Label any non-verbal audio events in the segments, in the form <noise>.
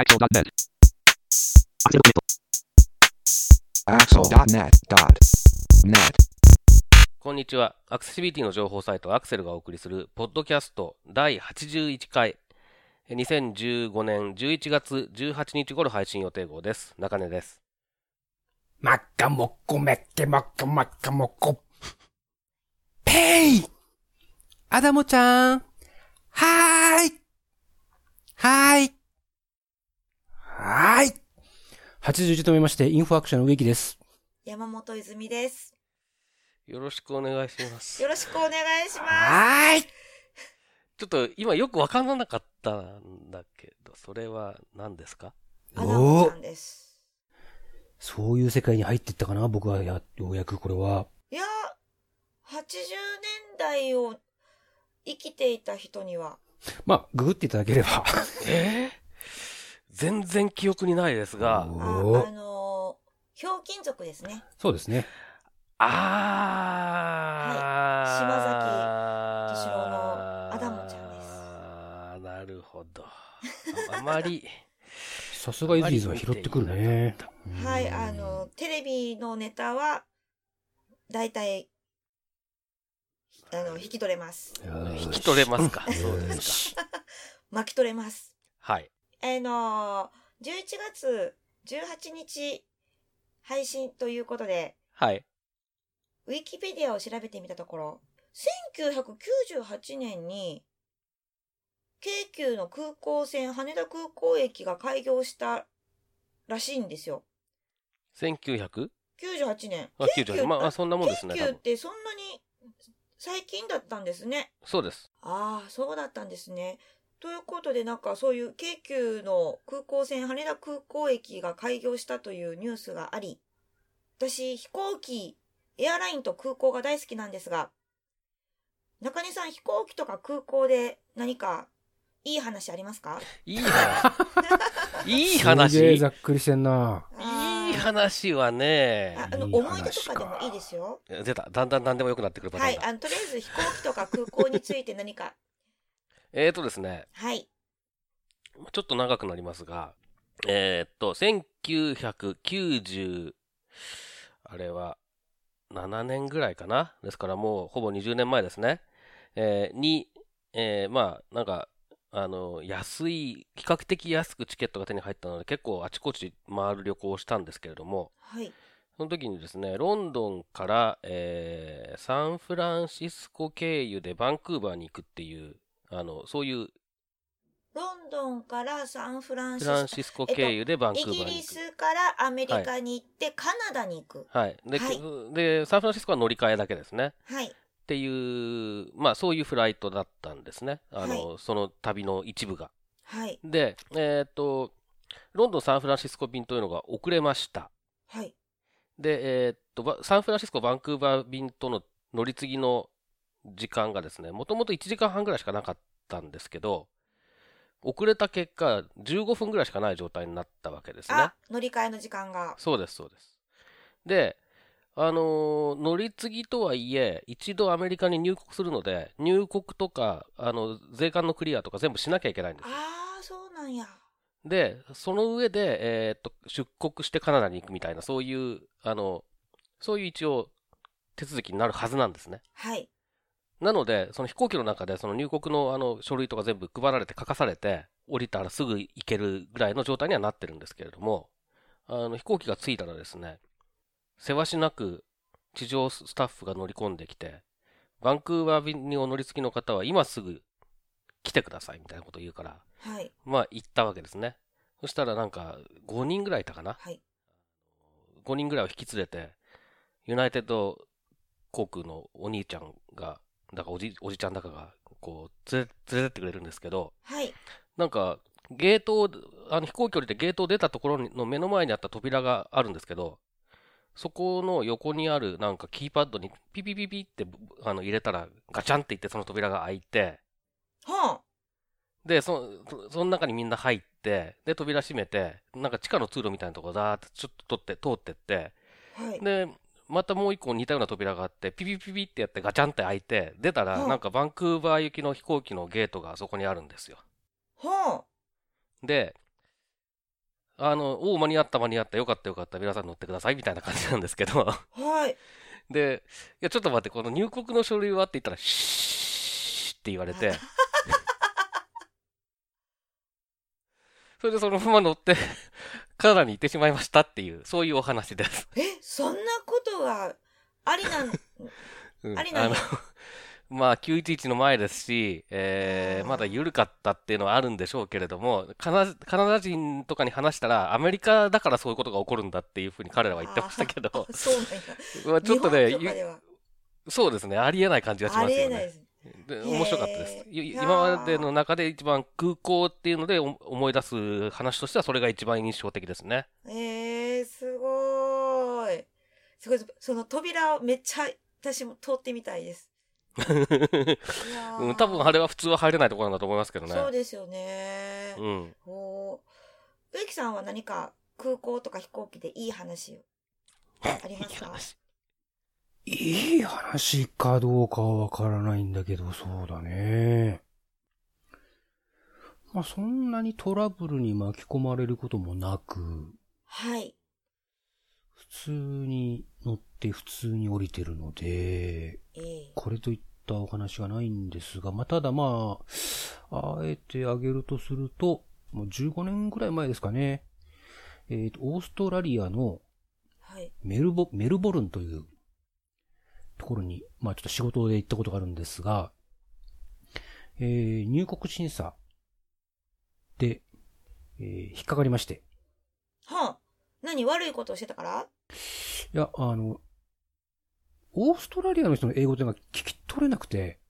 Axel.net. Axel.net.net. こんにちは。アクセシビリティの情報サイトアクセルがお送りするポッドキャスト第81回え2015年11月18日頃配信予定号です。中根です。まっかもっこめっけまっかまっかもっこ。ペイアダモちゃんはーいはーいはーい !81 とめまして、インフォアクションの植木です。山本泉です。よろしくお願いします。よろしくお願いしまはーいちょっと今よくわからなかったんだけど、それは何ですか？す。アダモちゃんです。そういう世界に入っていったかな僕はや、ようやくこれは。いや、80年代を生きていた人には、まあ、ググっていただければ。えー？全然記憶にないですが、あおあのー、ひょうきん族ですね。そうですね。あー、はい島崎敏郎のアダモちゃんですあーなるほど。ああまり、<laughs> さすがイズイズは拾ってくるね。はい、あの、テレビのネタは、だいたい、あの、引き取れます。引き取れますか。<laughs> そうですか。<laughs> 巻き取れます。はい。あのー、11月18日配信ということで、はい。ウィキペディアを調べてみたところ、1998年に、京急の空港線羽田空港駅が開業したらしいんですよ。1900? 98年。あ、98。まああ、そんなもんですね。京急ってそんなに最近だったんですね。そうです。ああ、そうだったんですね。ということで、なんかそういう京急の空港線羽田空港駅が開業したというニュースがあり、私飛行機、エアラインと空港が大好きなんですが、中根さん飛行機とか空港で何かいい話ありますか？いい話。<laughs> いいすげえ話。ざっくりしてんな。いい話はねあ、あの思い出とかでもいいですよ。出た。だんだん何でも良くなってくるパターンだ。はい、あの、とりあえず飛行機とか空港について何か。えーとですね、はい。ちょっと長くなりますが、えーっと、1990、あれは、7年ぐらいかな？ですからもうほぼ20年前ですね。えーに、えーまあ、なんか、あの、安い、比較的安くチケットが手に入ったので、結構あちこち回る旅行をしたんですけれども、はい。その時にですね、ロンドンから、えーサンフランシスコ経由でバンクーバーに行くっていう、あの、そういうロンドンからサンフランシスシスコ経由でバンクコ、イギリーバーに行く。スからアメリカに行って、カナダに行く。はい。で、はいで、サンフランシスコは乗り換えだけですね。はい。っていう、まあそういうフライトだったんですね。あの、その旅の一部が。はい。で、えっ、と、ロンドン、サンフランシスコ便というのが遅れました。はい。で、えっ、と、バサンフランシスコ、バンクーバー便との乗り継ぎの時間がですね、もともと1時間半ぐらいしかなかったんですけど、遅れた結果、15分ぐらいしかない状態になったわけですね。あ、乗り換えの時間が。そうです、そうです。で、あのー乗り継ぎとはいえ、一度アメリカに入国するので、入国とか、あの、税関のクリアとか全部しなきゃいけないんですよ。ああ、そうなんや。で、その上で、えーっと、出国してカナダに行くみたいな、そういう、あの、そういう一応、手続きになるはずなんですね。はい。なので、その飛行機の中で、その入国のあの書類とか全部配られて書かされて、降りたらすぐ行けるぐらいの状態にはなってるんですけれども、あの飛行機が着いたらですね、せわしなく地上スタッフが乗り込んできて、バンクーバー便にお乗り継ぎの方は今すぐ来てくださいみたいなことを言うから、はい。まあ行ったわけですね。そしたらなんか5人ぐらいいたかな？はい。5人ぐらいを引き連れて、ユナイテッド航空のお兄ちゃんが、だからおじおじちゃんだかが、こう連れ、連れてってくれるんですけど、はい。なんか、ゲートを、あの飛行機降りてゲートを出たところの目の前にあった扉があるんですけど、そこの横にあるなんかキーパッドにピピピピってあの入れたらガチャンって言ってその扉が開いて、はで、そ、そその中にみんな入って、で、扉閉めて、なんか地下の通路みたいなところだーってちょっと取って、通ってって、あ。はい。で、またもう一個似たような扉があって、ピピピピってやってガチャンって開いて、出たら、うんなんかバンクーバー行きの飛行機のゲートがそこにあるんですよ。はで、あの、おお、間に合った間に合った、よかったよかった、皆さん乗ってください、みたいな感じなんですけど。はい。で、いや、ちょっと待って、この入国の書類はって言ったら、シーって言われて、<laughs> それでそのまま乗って、カナダに行ってしまいましたっていう、そういうお話です。え、そんなことがありなん、<laughs> うんありなん <laughs> まあ、911の前ですし、えー、まだ緩かったっていうのはあるんでしょうけれども、カナカナダ人とかに話したら、アメリカだからそういうことが起こるんだっていうふうに彼らは言ってましたけど、あそうなんや。まあちょっとねそうですね、ありえない感じがしますよね。で面白かったです今までの中で一番空港っていうのでお思い出す話としてはそれが一番印象的ですね。えー、すごーい。すごい、その扉をめっちゃ私も通ってみたいです。うん、多分あれは普通は入れないところなんだと思いますけどね。そうですよね。うん。植木さんは何か空港とか飛行機でいい話を？ありますか？いい話いい話かどうかはわからないんだけど、そうだね。まあ、そんなにトラブルに巻き込まれることもなく、はい。普通に乗って普通に降りてるので、ええこれといったお話はないんですが、まあ、ただまあ、あえてあげるとすると、もう15年ぐらい前ですかね。えっ、と、オーストラリアのはい。メルボ、メルボルンというところに、まあちょっと仕事で行ったことがあるんですが、えー、入国審査で、えー引っかかりまして。はあ。何悪いことをしてたから？いや、あの、オーストラリアの人の英語っていうのが聞き取れなくて、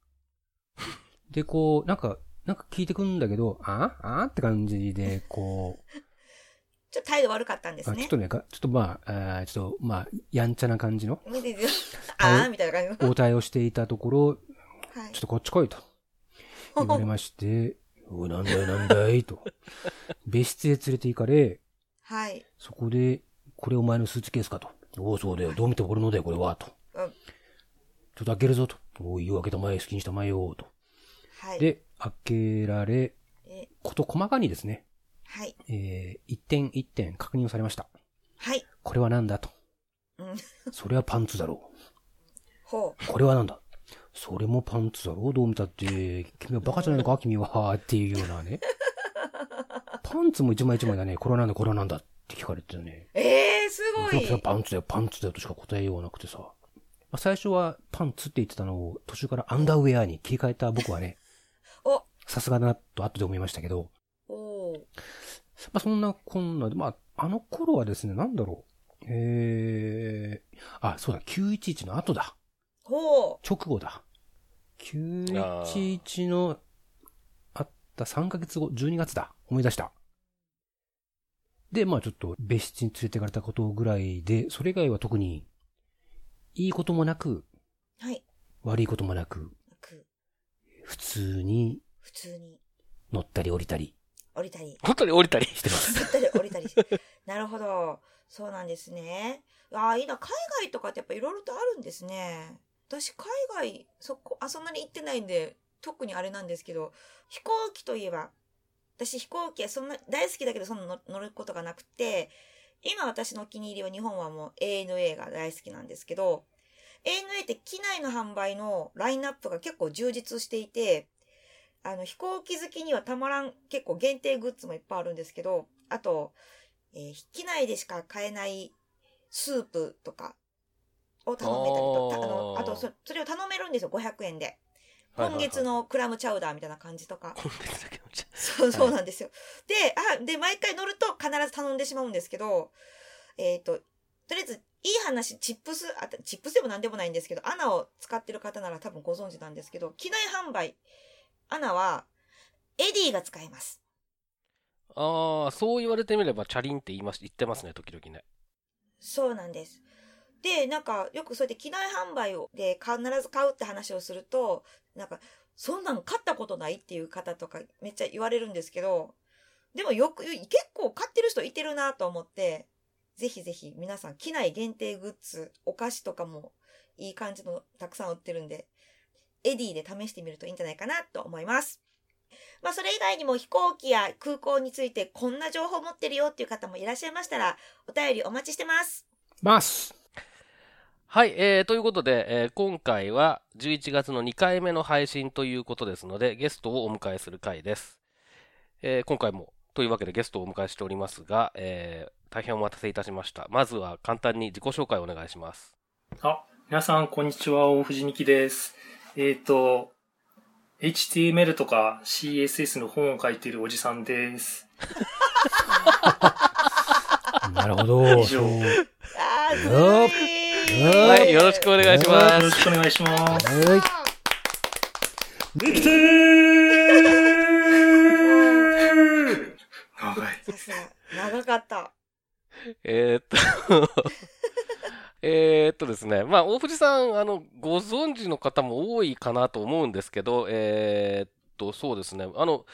で、こう、なんか、なんか聞いてくんだけど、あ？あ？って感じで、こう、<laughs> ちょっと態度悪かったんですねあちょっ。とね、がちょっとまあ、あーちょっとまあ、やんちゃな感じの <laughs> ああみたいな感じの。<laughs> 応対をしていたところ、はいちょっとこっち来いと言われまして、おい、なんだいなんだいと。別室へ連れて行かれ、はい。そこで、これお前のスーツケースかと。おう、そうだよ。どう見ても俺のだよ、これは、と。うんちょっと開けるぞ、と。おい、よ、開けたまえ、好きにしたまえよ、と。はい。で、開けられ、えこと細かにですね、はい。えー、一点一点確認をされました。はい。これは何だと。うん。それはパンツだろほう。これは何だそれもパンツだろう？どう見たって、君はバカじゃないのか？君は、っていうようなね。パンツも一枚一枚だね。これはなんだ、これはなんだって聞かれてね。う。ええー、すごいい。パンツだよ、パンツだよとしか答えようがなくてさ。まあ、最初はパンツって言ってたのを途中からアンダーウェアに切り替えた僕はね、お、さすがだなと後で思いましたけど、おーまあそんなこんなで、まああの頃はですね、なんだろう。えー、あ、そうだ、911の後だ。ほ直後だ。911のあった3ヶ月後、12月だ。思い出した。で、まあちょっと別室に連れてかれたことぐらいで、それ以外は特に、いいこともなく、う。はい。悪いこともなく、く普通に普通に乗ったり降りたり降りたり。本当に降りたり？してます。乗ったり降りたり。<laughs> なるほど。そうなんですね。ああ、いいな。海外とかってやっぱいろいろとあるんですね。私、海外、そこ、あ、そんなに行ってないんで、特にあれなんですけど、飛行機といえば、私飛行機はそんな、大好きだけどそんな乗ることがなくて、今私のお気に入りは日本はもう ANA が大好きなんですけど、ANA って機内の販売のラインナップが結構充実していて、あの飛行機好きにはたまらん結構限定グッズもいっぱいあるんですけど、あと、えー機内でしか買えないスープとかを頼めたりと、たあの、あとそ、それを頼めるんですよ、500円で。今月のクラムチャウダーみたいな感じとか。今月だけのじゃそう、そうなんですよ。で、あ、で、毎回乗ると必ず頼んでしまうんですけど、えっ、と、とりあえず、いい話、 tips 、あ tips でも何でもないんですけど、 ANAを使ってる方なら多分ご存知なんですけど、機内販売、 ANAは、 Edyが使えます。ああ、そう言われてみれば、チャリンって言います、言ってますね、時々ね。そうなんです。で、なんか、よくそうやって機内販売を、で、必ず買うって話をすると、なんか、そんなん買ったことないっていう方とかめっちゃ言われるんですけど、でもよく、結構買ってる人いてるなと思って、ぜひぜひ皆さん、機内限定グッズ、お菓子とかもいい感じのたくさん売ってるんで、エディで試してみるといいんじゃないかなと思います。まあ、それ以外にも飛行機や空港についてこんな情報持ってるよっていう方もいらっしゃいましたら、お便りお待ちしてます。ます。はい、えー、ということで、えー今回は11月の2回目の配信ということですので、ゲストをお迎えする回です。えー今回も、というわけでゲストをお迎えしておりますが、えー大変お待たせいたしました。まずは簡単に自己紹介をお願いします。あ、皆さん、こんにちは。大藤美希です。えっ、と、HTML とか CSS の本を書いているおじさんです。<laughs> なるほど。以上そうあー、<laughs> はい、よろしくお願いしまよろす。しくお願いします。はい。できてー長い。長かった。えーっと、<laughs> えーっとですね、まあ、大藤さん、あの、ご存知の方も多いかなと思うんですけど、えーっと、そうですね、あの、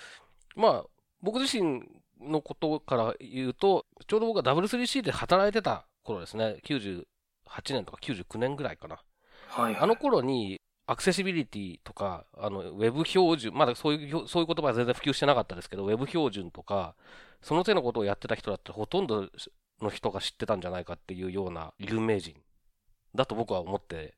まあ、僕自身のことから言うと、ちょうど僕が W3C で働いてた頃ですね、98年とか99年ぐらいかな。はい、はい。あの頃に、アクセシビリティとか、あの、ウェブ標準、まだそういう、そういう言葉は全然普及してなかったですけど、ウェブ標準とか、その手のことをやってた人だったらほとんどの人が知ってたんじゃないかっていうような有名人だと僕は思って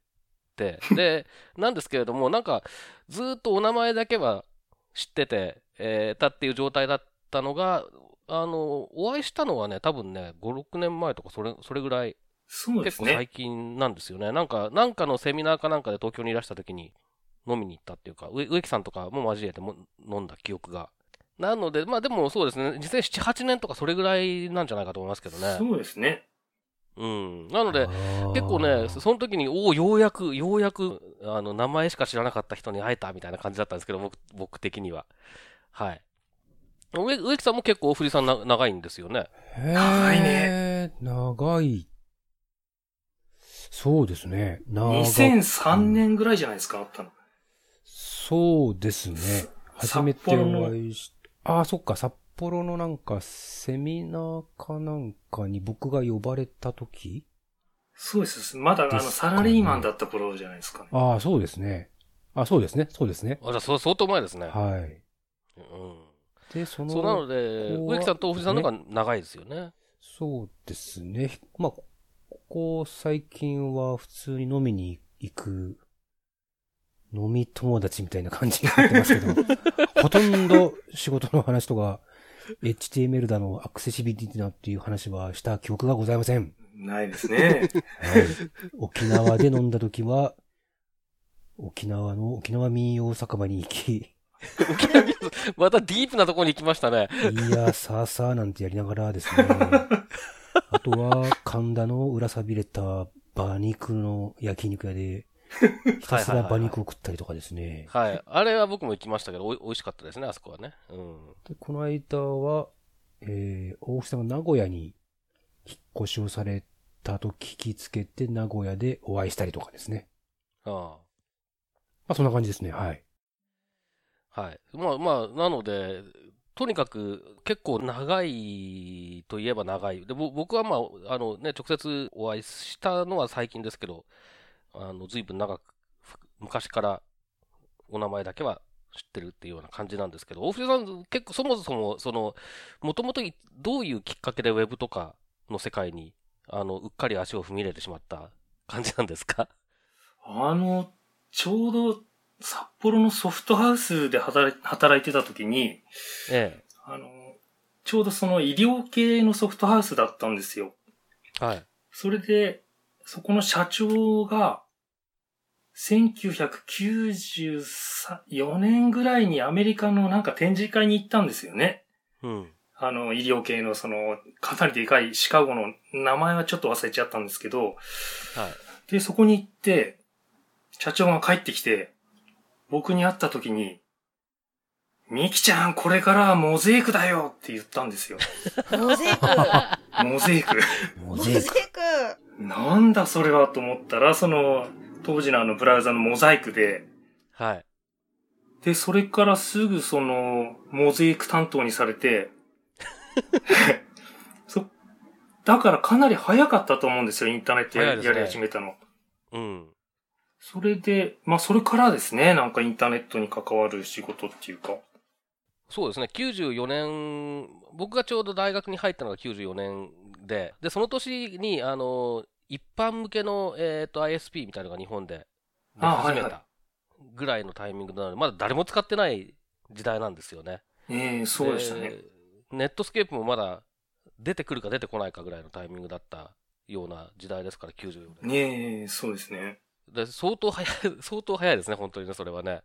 て、<laughs> で、なんですけれども、なんか、ずーっとお名前だけは知ってて、えーたっていう状態だったのが、あの、お会いしたのはね、多分ね、5、6年前とか、それ、それぐらいそうですね。結構最近なんですよね。なんか、なんかのセミナーかなんかで東京にいらした時に飲みに行ったっていうか、植植木さんとかも交えても飲んだ記憶が。なので、まあでもそうですね、2007、8年とかそれぐらいなんじゃないかと思いますけどね。そうですね。うん。なので、結構ね、そその時に、おお、ようやく、ようやく、あの、名前しか知らなかった人に会えたみたいな感じだったんですけど、僕、僕的には。はい。植植木さんも結構、大振さんな長いんですよね。長いね。長い。そうですね。長2003年ぐらいじゃないですか、あったの。そうですね。初めてお会いし、ああ、そっか、札幌のなんか、セミナーかなんかに僕が呼ばれた時？そうです。まだ、あの、サラリーマンだった頃じゃないですかね。ああ、そうですね。あそうですね。そうですね。あ、じゃあ、そ相当前ですね。はい。うん。で、その、そうなので、植木さんと大藤さんの方が長いですよね。そうですね。まあ、ここ最近は普通に飲みに行く、飲み友達みたいな感じになってますけど、<laughs> ほとんど仕事の話とか、HTML だの、アクセシビリティだっていう話はした記憶がございません。ないですね。はい。沖縄で飲んだ時は、沖縄の沖縄民謡酒場に行き、<laughs> またディープなところに行きましたね。いや、さあさあなんてやりながらですね。あとは、神田の裏さびれた馬肉の焼肉屋で、<laughs> ひたすら馬肉を食ったりとかですね。はい。あれは僕も行きましたけど、おい美味しかったですね、あそこはね。うん。でこの間は、えー、大木さんが名古屋に引っ越しをされたと聞きつけて、名古屋でお会いしたりとかですね。あまあ、そんな感じですね。はい。あ。はい。まあまあ、なので、とにかく結構長いといえば長い。で、僕はまあ、あのね、直接お会いしたのは最近ですけど、あの、随分長く、昔からお名前だけは知ってるっていうような感じなんですけど、大藤さん、結構そもそも、その、もともとどういうきっかけでウェブとかの世界に、あの、うっかり足を踏み入れてしまった感じなんですか？あの、ちょうど札幌のソフトハウスで働いてた時に、えあの、ちょうどその医療系のソフトハウスだったんですよ。え。はい。それで、そこの社長が、1994年ぐらいにアメリカのなんか展示会に行ったんですよね。うん。あの、医療系のその、かなりでかいシカゴの名前はちょっと忘れちゃったんですけど、はい。で、そこに行って、社長が帰ってきて、僕に会った時に、ミキちゃん、これからはモゼイクだよって言ったんですよ。モゼイク。モゼイク。モモゼイク。なんだそれはと思ったら、その、当時のあのブラウザのモザイクで、はい。で、それからすぐその、モゼイク担当にされて、<laughs> そ、だからかなり早かったと思うんですよ、インターネットや,、ねやり始めたの。うん。それで、まあそれからですね、なんかインターネットに関わる仕事っていうか。そうですね、94年、僕がちょうど大学に入ったのが94年で、で、その年に、あの、一般向けの、えっ、と、ISP みたいなのが日本で始めたぐらいのタイミングなので、まだ誰も使ってない時代なんですよね。ええそうでしたね。でネットスケープもまだ出てくるか出てこないかぐらいのタイミングだったような時代ですから、94年。ねえ、そうですね。で相当早い、<laughs> 相当早いですね、本当にね、それはね。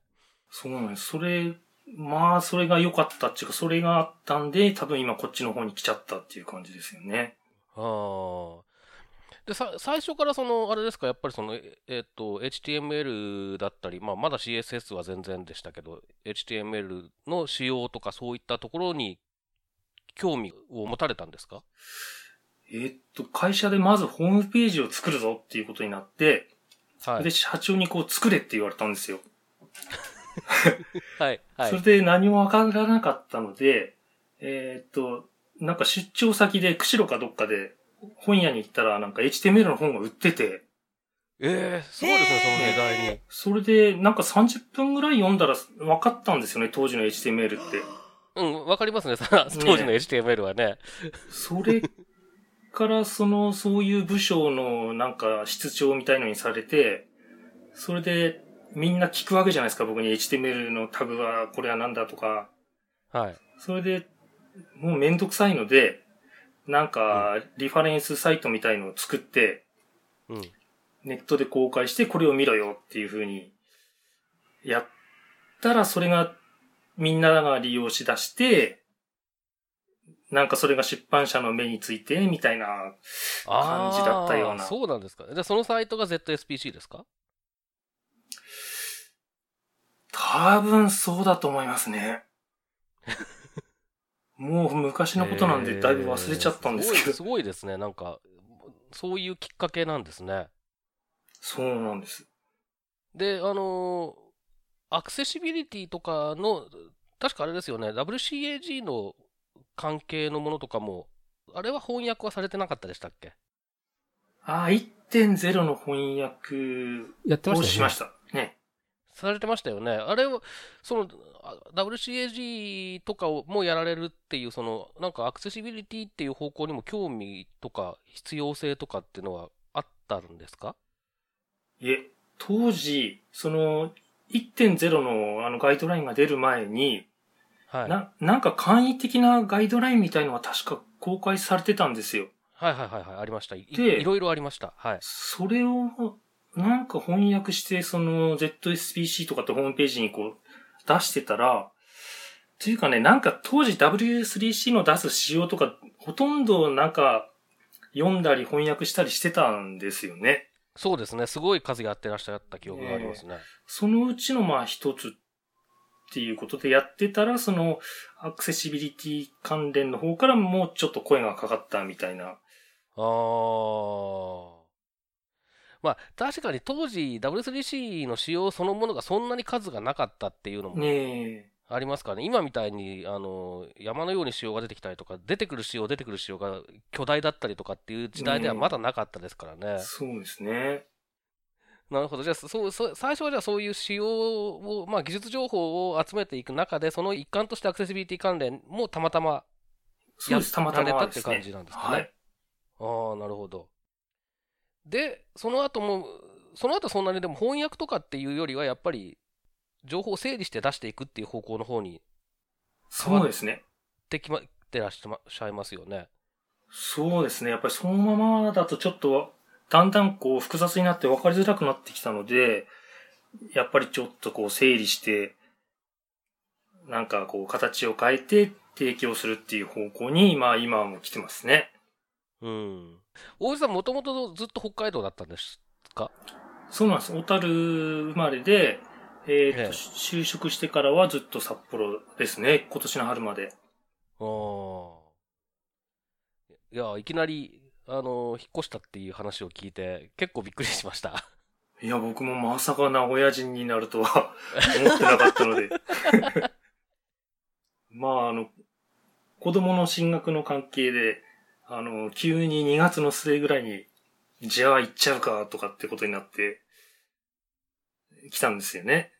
そうなんです。それ、まあ、それが良かったっていうか、それがあったんで、多分今こっちの方に来ちゃったっていう感じですよね。ああ。で、さ、最初からその、あれですか、やっぱりその、ええっと、HTML だったり、まあ、まだ CSS は全然でしたけど、HTML の仕様とかそういったところに興味を持たれたんですか？えーっと、会社でまずホームページを作るぞっていうことになって、で、はい。社長にこう作れって言われたんですよ。はい。はい。それで何もわからなかったので、えーっと、なんか出張先で、釧路かどっかで本屋に行ったらなんか HTML の本が売ってて、ええすごいですね、その時代に。それでなんか30分ぐらい読んだら分かったんですよね、当時の HTML って。うん、わかりますね、さ当時の HTML はね。それから、その、そういう部署のなんか室長みたいのにされて、それでみんな聞くわけじゃないですか、僕に HTML のタグはこれはなんだとか。はい。それで、もうめんどくさいので、なんか、リファレンスサイトみたいのを作って、うん。ネットで公開してこれを見ろよっていう風に、やったらそれがみんなが利用しだして、なんかそれが出版社の目について、みたいな感じだったようなそうなんですか。で、そのサイトが ZSPC ですか？多分そうだと思いますね。<laughs> もう昔のことなんでだいぶ忘れちゃったんですけど。えーすごいすごいですね。なんか、そういうきっかけなんですね。そうなんです。で、あのーアクセシビリティとかの、確かあれですよね、WCAG の関係のものとかも、あれは翻訳はされてなかったでしたっけ？ああ、1.0の翻訳やってまをしましたよね。した。ね。されてましたよね。あれを、その、あ WCAG とかをもやられるっていう、その、なんかアクセシビリティっていう方向にも興味とか必要性とかっていうのはあったんですか？いえ、当時、その、1.0のあのガイドラインが出る前に、はい。な、なんか簡易的なガイドラインみたいのが確か公開されてたんですよ。はいはいはいはい、ありました。いでいろいろありました。はい。それを、なんか翻訳して、その ZSPC とかってホームページにこう出してたら、というかね、なんか当時 W3C の出す仕様とか、ほとんどなんか読んだり翻訳したりしてたんですよね。そうですね。すごい数やってらっしゃった記憶がありますね。そのうちのまあ一つっていうことでやってたら、そのアクセシビリティ関連の方からもうちょっと声がかかったみたいな。ああ。まあ、確かに当時 W3C の仕様そのものがそんなに数がなかったっていうのもねありますからね。今みたいに、あの、山のように仕様が出てきたりとか、出てくる仕様、出てくる仕様が巨大だったりとかっていう時代ではまだなかったですからえ。ね。そうですね。なるほど。じゃあ、そう、そう、最初はじゃあそういう仕様を、まあ技術情報を集めていく中で、その一環としてアクセシビリティ関連もたまたまやられたって。感じなんですかね。はい。ああ、なるほど。で、その後も、その後そんなにでも翻訳とかっていうよりは、やっぱり、情報を整理して出していくっていう方向の方にそうですね。できまってらっしゃいましゃいますよね。そうですね。やっぱりそのままだとちょっと、だんだんこう複雑になって分かりづらくなってきたので、やっぱりちょっとこう整理して、なんかこう形を変えて提供するっていう方向に、まあ今も来てますね。うん。大石さん、もともとずっと北海道だったんですか？そうなんです。小樽生まれで、えーっと、ええ就職してからはずっと札幌ですね。今年の春まで。ああ。いや、いきなり、あの、引っ越したっていう話を聞いて、結構びっくりしました。いや、僕もまさか名古屋人になるとは <laughs> 思ってなかったので。<laughs> まあ、あの、子供の進学の関係で、あの、急に2月の末ぐらいに、じゃあ行っちゃうか、とかってことになって、来たんですよね。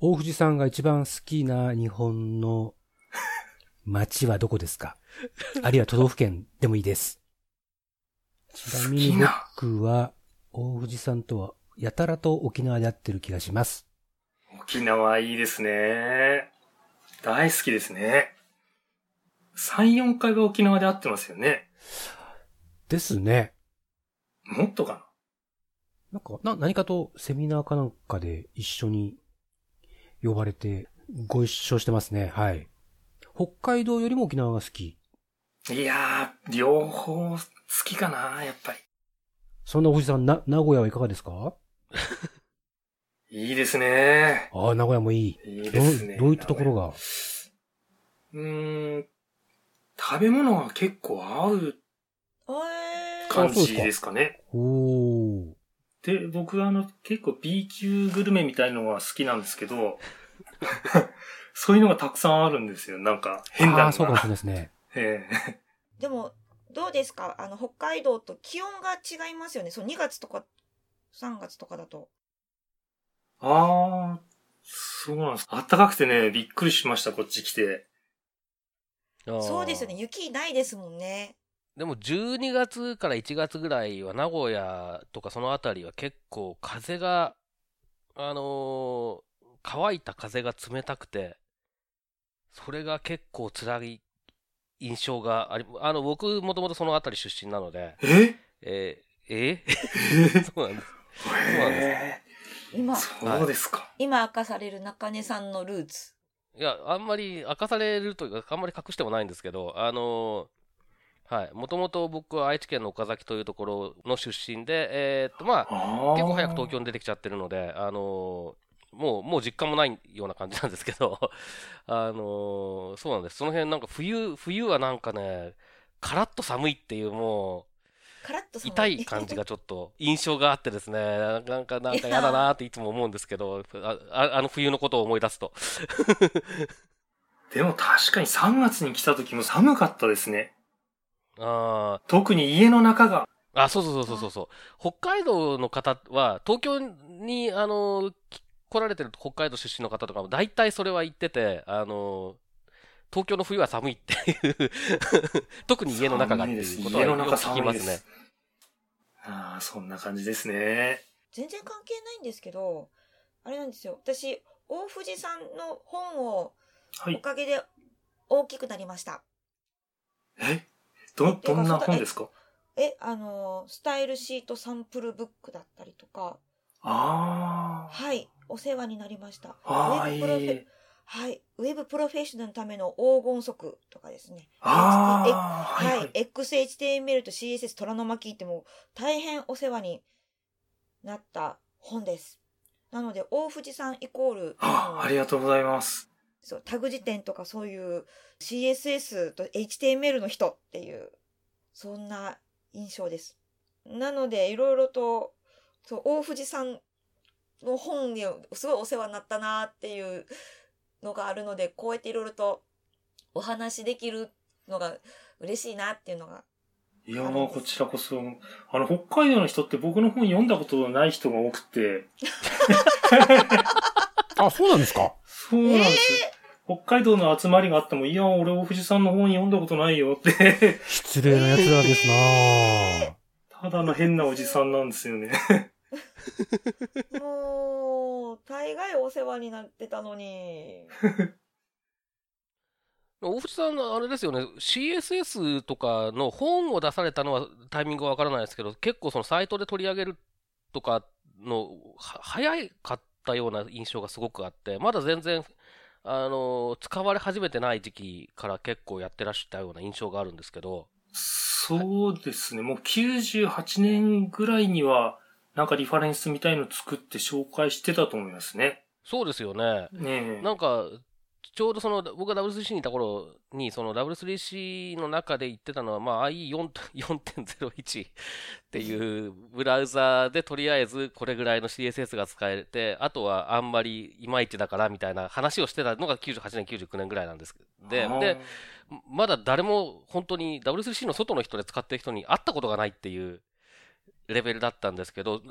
大藤さんが一番好きな日本の町はどこですか？あるいは都道府県でもいいです。ちなみに僕は、大藤さんとは、やたらと沖縄で会ってる気がします。沖縄いいですね。大好きですね。3、4回は沖縄で会ってますよね。ですね。もっとかなんか、な、何かとセミナーかなんかで一緒に呼ばれてご一緒してますね。はい。北海道よりも沖縄が好き。な。いやー、両方好きかな、やっぱり。そんな大藤さん、な、名古屋はいかがですか？<laughs> いいですね。ああ、名古屋もいい。いいどですね。う、どういったところが？うーん、食べ物が結構合うえー、感じですかね。おー。で、僕はあの、結構 B 級グルメみたいのが好きなんですけど、<laughs> そういうのがたくさんあるんですよ。なんか、変な。ああ、そうかもしれないですね。<laughs> ええでも、どうですか？あの、北海道と気温が違いますよね。そう、2月とか3月とかだと。ああ、そうなんです。あったかくてね、びっくりしました、こっち来て。そうですよね。。雪ないですもんね。でも12月から1月ぐらいは名古屋とかそのあたりは結構風が、あのー乾いた風が冷たくて、それが結構辛い印象があり、あの、僕もともとそのあたり出身なので、え？えーえ？え？<laughs> そうなんです。そうですか。今明かされる中根さんのルーツ。いや、あんまり明かされるというか、あんまり隠してもないんですけど、あのーはい。もともと僕は愛知県の岡崎というところの出身で、えーっと、まあ。結構早く東京に出てきちゃってるので、あのーもう、もう実感もないような感じなんですけど、<laughs> あのーそうなんです。その辺なんか冬、冬はなんかね、カラッと寒いっていうもう、カラッと寒痛い感じがちょっと印象があってですね、なんか、なんか嫌だなっていつも思うんですけど、あああの冬のことを思い出すと。<laughs> でも確かに3月に来た時も寒かったですね。あ特に家の中が。あ、そうそうそうそうそう。北海道の方は、東京に、あの、き来られてる北海道出身の方とかも、大体それは言ってて、あの、東京の冬は寒いっていう、<laughs> 特に家の中がっていうことはよく聞きますね。ああ、そんな感じですね。全然関係ないんですけど、あれなんですよ。私、大藤さんの本をおはい。かげで大きくなりました。え？ど、どんな本ですか？え、あの、スタイルシートサンプルブックだったりとか、あはい、お世話になりました。あ。ああ、いウェブプロフェい。はい、ウェブプロフェッショナルのための黄金則とかですね。あえあ、はいははいい。、XHTML と CSS 虎の巻ってもう大変お世話になった本です。なので、大藤さんイコール、ああ、ありがとうございます。そうタグ辞典とかそういう CSS と HTML の人っていう、そんな印象です。なので、いろいろと、そう、大藤さんの本にすごいお世話になったなっていうのがあるので、こうやっていろいろとお話できるのが嬉しいなっていうのが。いやー、こちらこそ、あの、北海道の人って僕の本読んだことない人が多くて、<laughs> あ、そうなんですか？そうなんです。北海道の集まりがあっても、いや、俺、大藤さんの本読んだことないよって、失礼な奴らですなぁ。<laughs> ただの変なおじさんなんですよね。もう、大概お世話になってたのに。<laughs> 大藤さん、あれですよね、CSS とかの本を出されたのはタイミングはわからないですけど、結構そのサイトで取り上げるとかの、は早かったような印象がすごくあって、まだ全然、あの、使われ始めてない時期から結構やってらっしゃったような印象があるんですけど、そうですね。もう98年ぐらいには、なんかリファレンスみたいの作って紹介してたと思いますね。そうですよね。ねえ。なんか、ちょうどその、僕が W3C にいた頃に、その W3C の中で言ってたのは、まあ IE4.01 っていうブラウザーでとりあえずこれぐらいの CSS が使えて、あとはあんまりいまいちだからみたいな話をしてたのが98年、99年ぐらいなんです。で、で、まだ誰も本当に W3C の外の人で使ってる人に会ったことがないっていうレベルだったんですけど、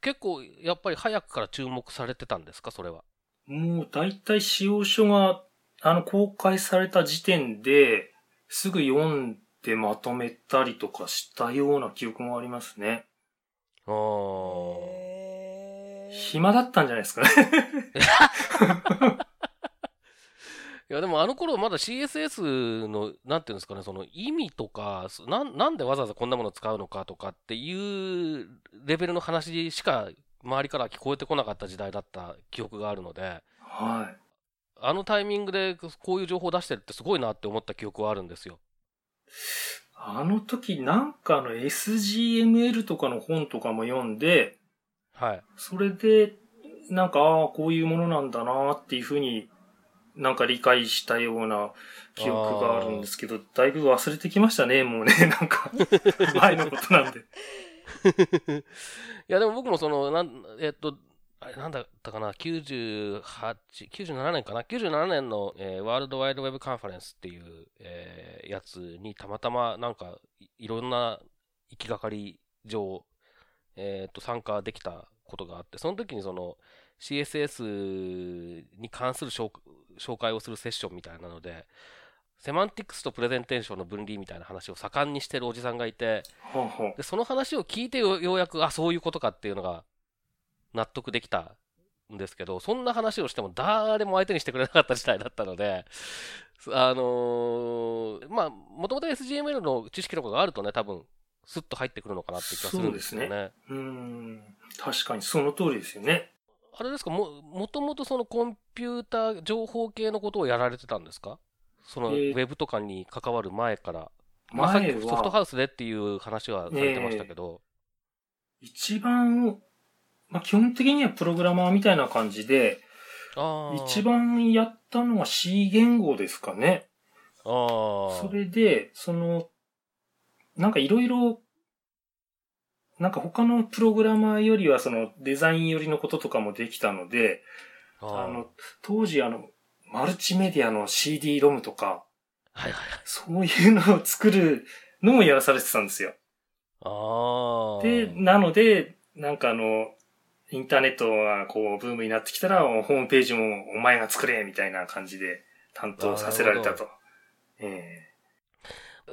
結構やっぱり早くから注目されてたんですか、それは。もう大体使用書があの、公開された時点で、すぐ読んでまとめたりとかしたような記憶もありますね。あーへー暇だったんじゃないですかね。<laughs> いや、でもあの頃まだ CSS の、なんていうんですかね、その意味とか、そなんなんでわざわざこんなものを使うのかとかっていうレベルの話しか周りから聞こえてこなかった時代だった記憶があるので、はい。あのタイミングでこういう情報を出してるってすごいなって思った記憶はあるんですよ。あの時なんかの SGML とかの本とかも読んで、はい。それで、なんか、ああ、こういうものなんだなっていうふうになんか理解したような記憶があるんですけど、だいぶ忘れてきましたね、もうね、<laughs> なんか、<laughs> 前のことなんで。いや、でも僕もその、なん、えっと、あれなんだったかな、98、97年かな、97年の、えーワールドワイドウェブカンファレンスっていう、えーやつにたまたまなんかいいろんな行きがかり上、えっと参加できたことがあって、その時にその CSS に関する紹紹介をするセッションみたいなので、セマンティクスとプレゼンテーションの分離みたいな話を盛んにしてるおじさんがいて、で、その話を聞いてよようやく、あ、そういうことかっていうのが納得できたんですけど、そんな話をしても誰も相手にしてくれなかった時代だったので、あのーまあ、もともと SGML の知識とかがあるとね、多分、スッと入ってくるのかなって気がするんですよね。そうでうーん。確かにその通りですよね。あれですか、も、もともとそのコンピューター情報系のことをやられてたんですか？その、ウえーェブとかに関わる前から。まあ、さっ前きソフトハは、ウスでっていう話はされてましたけど、一番、まあ、基本的にはプログラマーみたいな感じで。一番やったのは C 言語ですかね。ああ。それで、その、なんかいろいろ、なんか他のプログラマーよりはそのデザイン寄りのこととかもできたので、ああの、当時あの、マルチメディアの CD ロムとか、はいはいはい。そういうのを作るのもやらされてたんですよ。ああ。で、なので、なんかあの、インターネットがこうブームになってきたら、ホームページもお前が作れみたいな感じで担当させられたと。え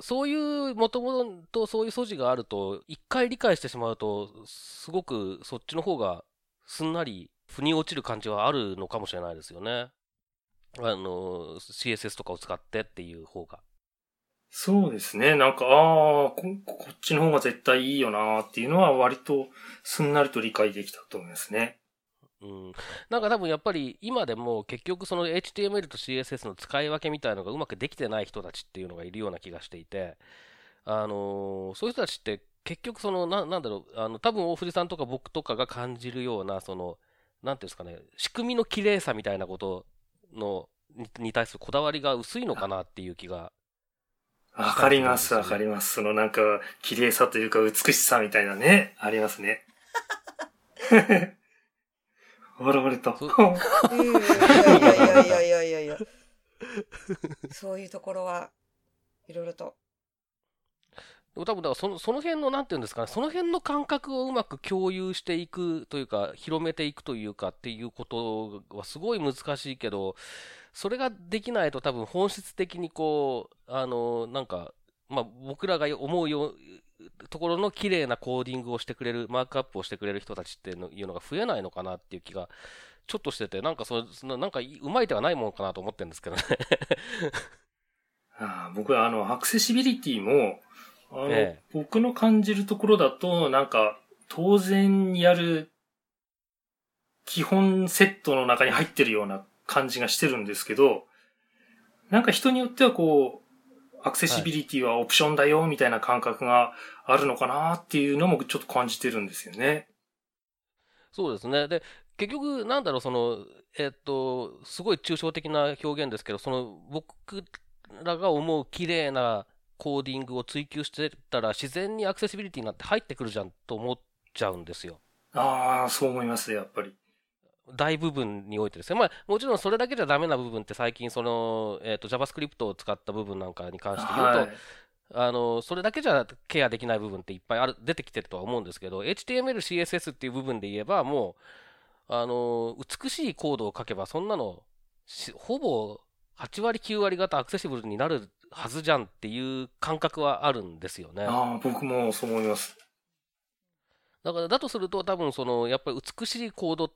そういう、もともとそういう素地があると、一回理解してしまうと、すごくそっちの方がすんなり腑に落ちる感じはあるのかもしれないですよね。あの、CSS とかを使ってっていう方が。そうですね。なんか、ああ、こっちの方が絶対いいよなっていうのは割とすんなりと理解できたと思いますね。うん。なんか多分やっぱり今でも結局その HTML と CSS の使い分けみたいのがうまくできてない人たちっていうのがいるような気がしていて、あのーそういう人たちって結局その、ななんだろう、あの、多分大藤さんとか僕とかが感じるような、その、なんていうんですかね、仕組みの綺麗さみたいなことの、にに対するこだわりが薄いのかなっていう気が。わかります、わかります。そのなんか、綺麗さというか美しさみたいなね、ありますね。<laughs> 笑われた。いやいやいやいやいやいや。そういうところは、いろいろと。でも多分だからそのその辺のなんていうんですかねその辺の感覚をうまく共有していくというか広めていくというかっていうことはすごい難しいけどそれができないと多分本質的にこうあのなんかまあ僕らが思うようところの綺麗なコーディングをしてくれるマークアップをしてくれる人たちっていうのが増えないのかなっていう気がちょっとしててなんかそそのなんかうまい手はないものかなと思ってるんですけどね。<laughs> ああ僕はあの、アクセシビリティも、あの、ええ。僕の感じるところだと、なんか、当然やる基本セットの中に入ってるような感じがしてるんですけど、なんか人によってはこう、アクセシビリティはオプションだよみたいな感覚があるのかなっていうのもちょっと感じてるんですよね。そうですね。で、結局、なんだろう、その、えっと、すごい抽象的な表現ですけど、その、僕らが思う綺麗なコーディングを追求してたら、自然にアクセシビリティになって入ってくるじゃんと思っちゃうんですよ。ああ、そう思います、やっぱり。大部分においてですね。まあ、もちろんそれだけじゃダメな部分って最近、その、えっと、JavaScript を使った部分なんかに関して言うと、はい。あの、それだけじゃケアできない部分っていっぱいある、出てきてるとは思うんですけど、HTML、CSS っていう部分で言えば、もう、あの、美しいコードを書けば、そんなの、ほぼ8割9割方アクセシブルになるはずじゃんっていう感覚はあるんですよね。ああ、僕もそう思います。だから、だとすると多分その、やっぱり美しいコード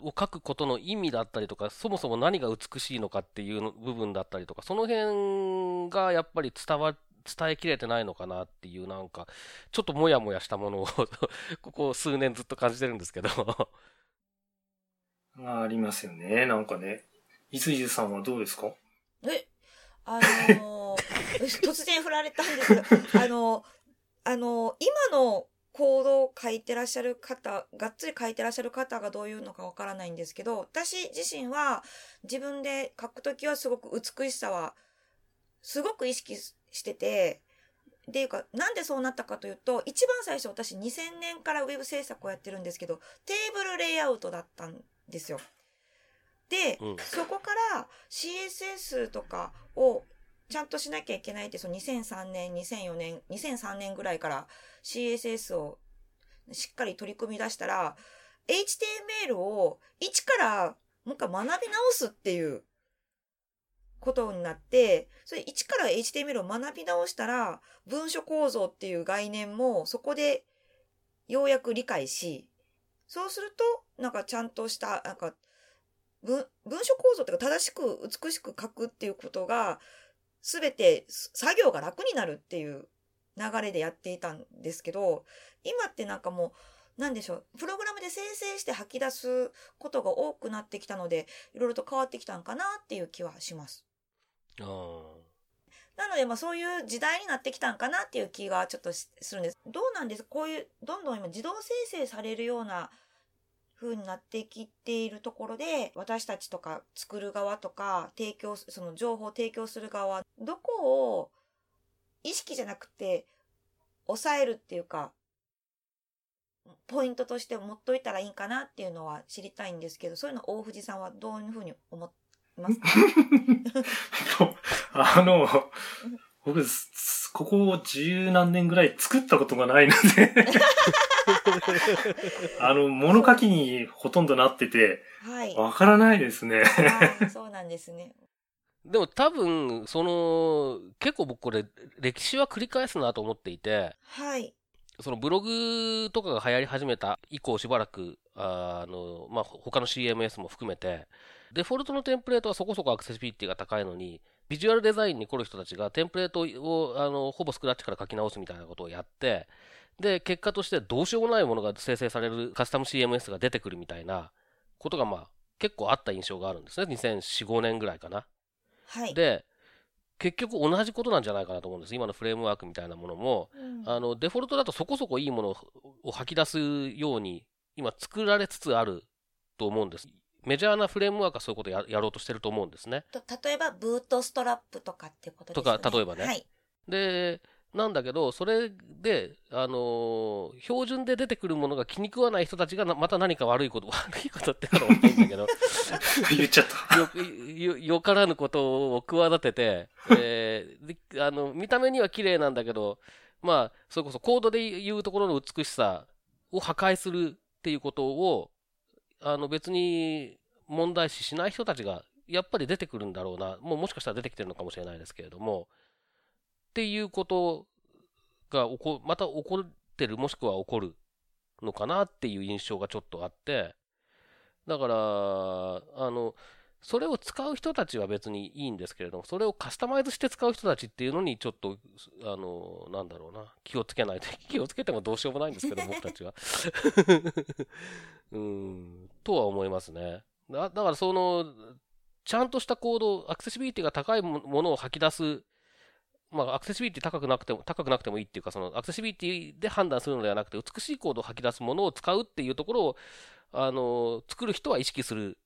を書くことの意味だったりとか、そもそも何が美しいのかっていう部分だったりとか、その辺がやっぱり伝わって、伝えきれてないのかなっていうなんか、ちょっともやもやしたものを <laughs> ここ数年ずっと感じてるんですけど <laughs> ありますよね。なんかね。いついずさんはどうですか？え、あのー <laughs> 突然振られたんですが、あのーあのー今のコードを書いてらっしゃる方、がっつり書いてらっしゃる方がどういうのかわからないんですけど、私自身は自分で書くときはすごく美しさは、すごく意識してて、っていうか、なんでそうなったかというと、一番最初私2000年からウェブ制作をやってるんですけど、テーブルレイアウトだったんですよ。で、うんそこから CSS とかをちゃんとしなきゃいけないって、その2003年、2004年、2003年ぐらいから CSS をしっかり取り組み出したら、HTML を一からもう一回学び直すっていうことになって、それ一から HTML を学び直したら、文書構造っていう概念もそこでようやく理解し、そうすると、なんかちゃんとした、なんか、文、文書構造っていうか正しく美しく書くっていうことが、すべて作業が楽になるっていう流れでやっていたんですけど、今ってなんかもう、なんでしょう、プログラムで生成して吐き出すことが多くなってきたので、いろいろと変わってきたんかなっていう気はします。なので、まあそういう時代になってきたんかなっていう気がちょっとするんです。どうなんですこういう、どんどん今自動生成されるような風になってきているところで、私たちとか作る側とか、提供、その情報を提供する側、どこを意識じゃなくて、抑えるっていうか、ポイントとして持っといたらいいんかなっていうのは知りたいんですけど、そういうの大藤さんはどういうふうに思ます <laughs> かあの、僕、すここ十何年ぐらい作ったことがないので、<laughs> あの、物書きにほとんどなってて、はい。わからないですね。ああ、<laughs> そうなんですね。でも多分、その、結構僕これ、歴史は繰り返すなと思っていて、はい。そのブログとかが流行り始めた以降しばらく、あの、まあ、他の CMS も含めて、デフォルトのテンプレートはそこそこアクセシビリティが高いのに、ビジュアルデザインに来る人たちがテンプレートをあのほぼスクラッチから書き直すみたいなことをやって、で、結果としてどうしようもないものが生成されるカスタム CMS が出てくるみたいなことがまあ結構あった印象があるんですね。2004、5年ぐらいかな。はい。で、結局同じことなんじゃないかなと思うんです。今のフレームワークみたいなものも、うんあの、デフォルトだとそこそこいいものを吐き出すように、今作られつつあると思うんです。メジャーなフレームワークはそういうことややろうとしてると思うんですね。と例えば、ブートストラップとかってことですよね。とか例えばねはい。で、なんだけど、それで、あのー標準で出てくるものが気に食わない人たちがなまた何か悪いこと、悪いことってのは大きいんだけど、<laughs> 言っちゃった。<laughs> よよよからぬことを企てて、<laughs> えーであの見た目には綺麗なんだけど、まあ、それこそコードで言うところの美しさを破壊するっていうことを、あの別に問題視しない人たちがやっぱり出てくるんだろうな、もうもしかしたら出てきてるのかもしれないですけれども、っていうことが起こ、また起こってる、もしくは起こるのかなっていう印象がちょっとあって、だから、あの、それを使う人たちは別にいいんですけれども、それをカスタマイズして使う人たちっていうのにちょっと、あの、なんだろうな、気をつけないと、<laughs> 気をつけてもどうしようもないんですけど、<laughs> 僕たちは。<laughs> うん、とは思いますね。だだからその、ちゃんとしたコード、アクセシビリティが高いもものを吐き出す、まあ、アクセシビリティ高くなくても、高くなくてもいいっていうか、その、アクセシビリティで判断するのではなくて、美しいコードを吐き出すものを使うっていうところを、あの、作る人は意識する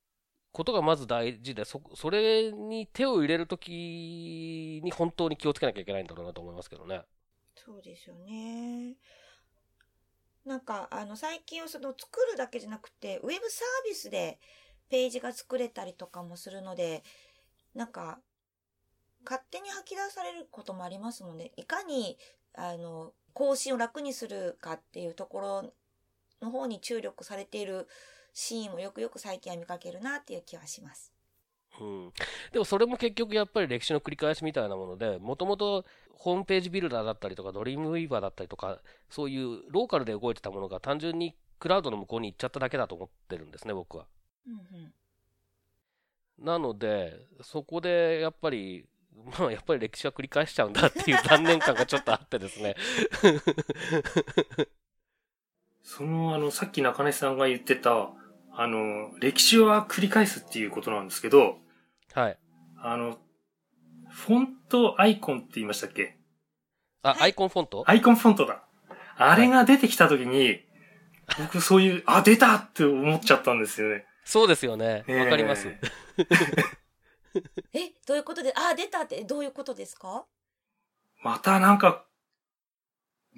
ことがまず大事で、そ、それに手を入れるときに本当に気をつけなきゃいけないんだろうなと思いますけどね。そうですよね。なんか、あの、最近はその作るだけじゃなくて、ウェブサービスでページが作れたりとかもするので、なんか、勝手に吐き出されることもありますので、いかに、あの、更新を楽にするかっていうところの方に注力されているシーンもよくよく最近は見かけるなっていう気はします。うん。でもそれも結局やっぱり歴史の繰り返しみたいなもので、もともとホームページビルダーだったりとか、ドリームウィーバーだったりとか、そういうローカルで動いてたものが単純にクラウドの向こうに行っちゃっただけだと思ってるんですね、僕は。うんうんなので、そこでやっぱり、<laughs> まあやっぱり歴史は繰り返しちゃうんだっていう残念感がちょっとあってですね。<laughs> その、あの、さっき中根さんが言ってた、あの、歴史は繰り返すっていうことなんですけど、はい。あの、フォントアイコンって言いましたっけ？あ、アイコンフォント？アイコンフォントだ。あれが出てきたときに、僕そういう、あ、出たって思っちゃったんですよね。そうですよね。わかります。ええ、どういうことで、あ、出たってどういうことですか？またなんか、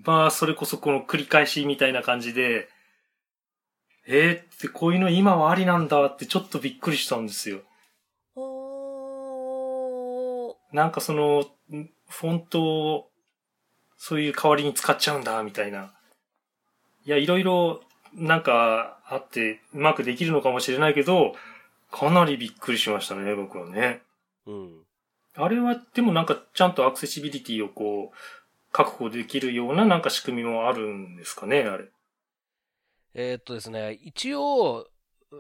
まあ、それこそこの繰り返しみたいな感じで、えー、ってこういうの今はありなんだってちょっとびっくりしたんですよ。なんかその、んフォントを、そういう代わりに使っちゃうんだ、みたいな。いや、いろいろ、なんかあって、うまくできるのかもしれないけど、かなりびっくりしましたね、僕はね。うん。あれは、でもなんかちゃんとアクセシビリティをこう、確保できるようななんか仕組みもあるんですかね、あれ。えーっとですね、一応、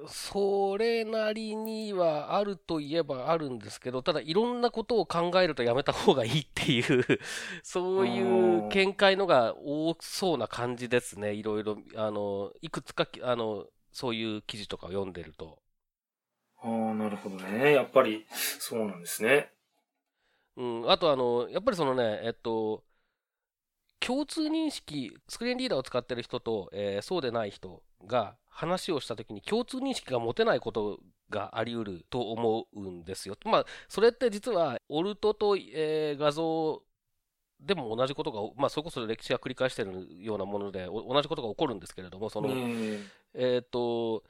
それなりにはあるといえばあるんですけど、ただいろんなことを考えるとやめた方がいいっていう、<laughs> そういう見解のが多そうな感じですね。いろいろ、あの、いくつかき、あの、そういう記事とかを読んでると。ああ、なるほどね。やっぱり、そうなんですね。うん、あとあの、やっぱりそのね、えっと、共通認識、スクリーンリーダーを使ってる人と、えーそうでない人が話をしたときに共通認識が持てないことがあり得ると思うんですよ。まあ、それって実は、オルトと、えー画像でも同じことが、まあ、それこそ歴史が繰り返してるようなもので、お同じことが起こるんですけれども、その、ねえっ、と、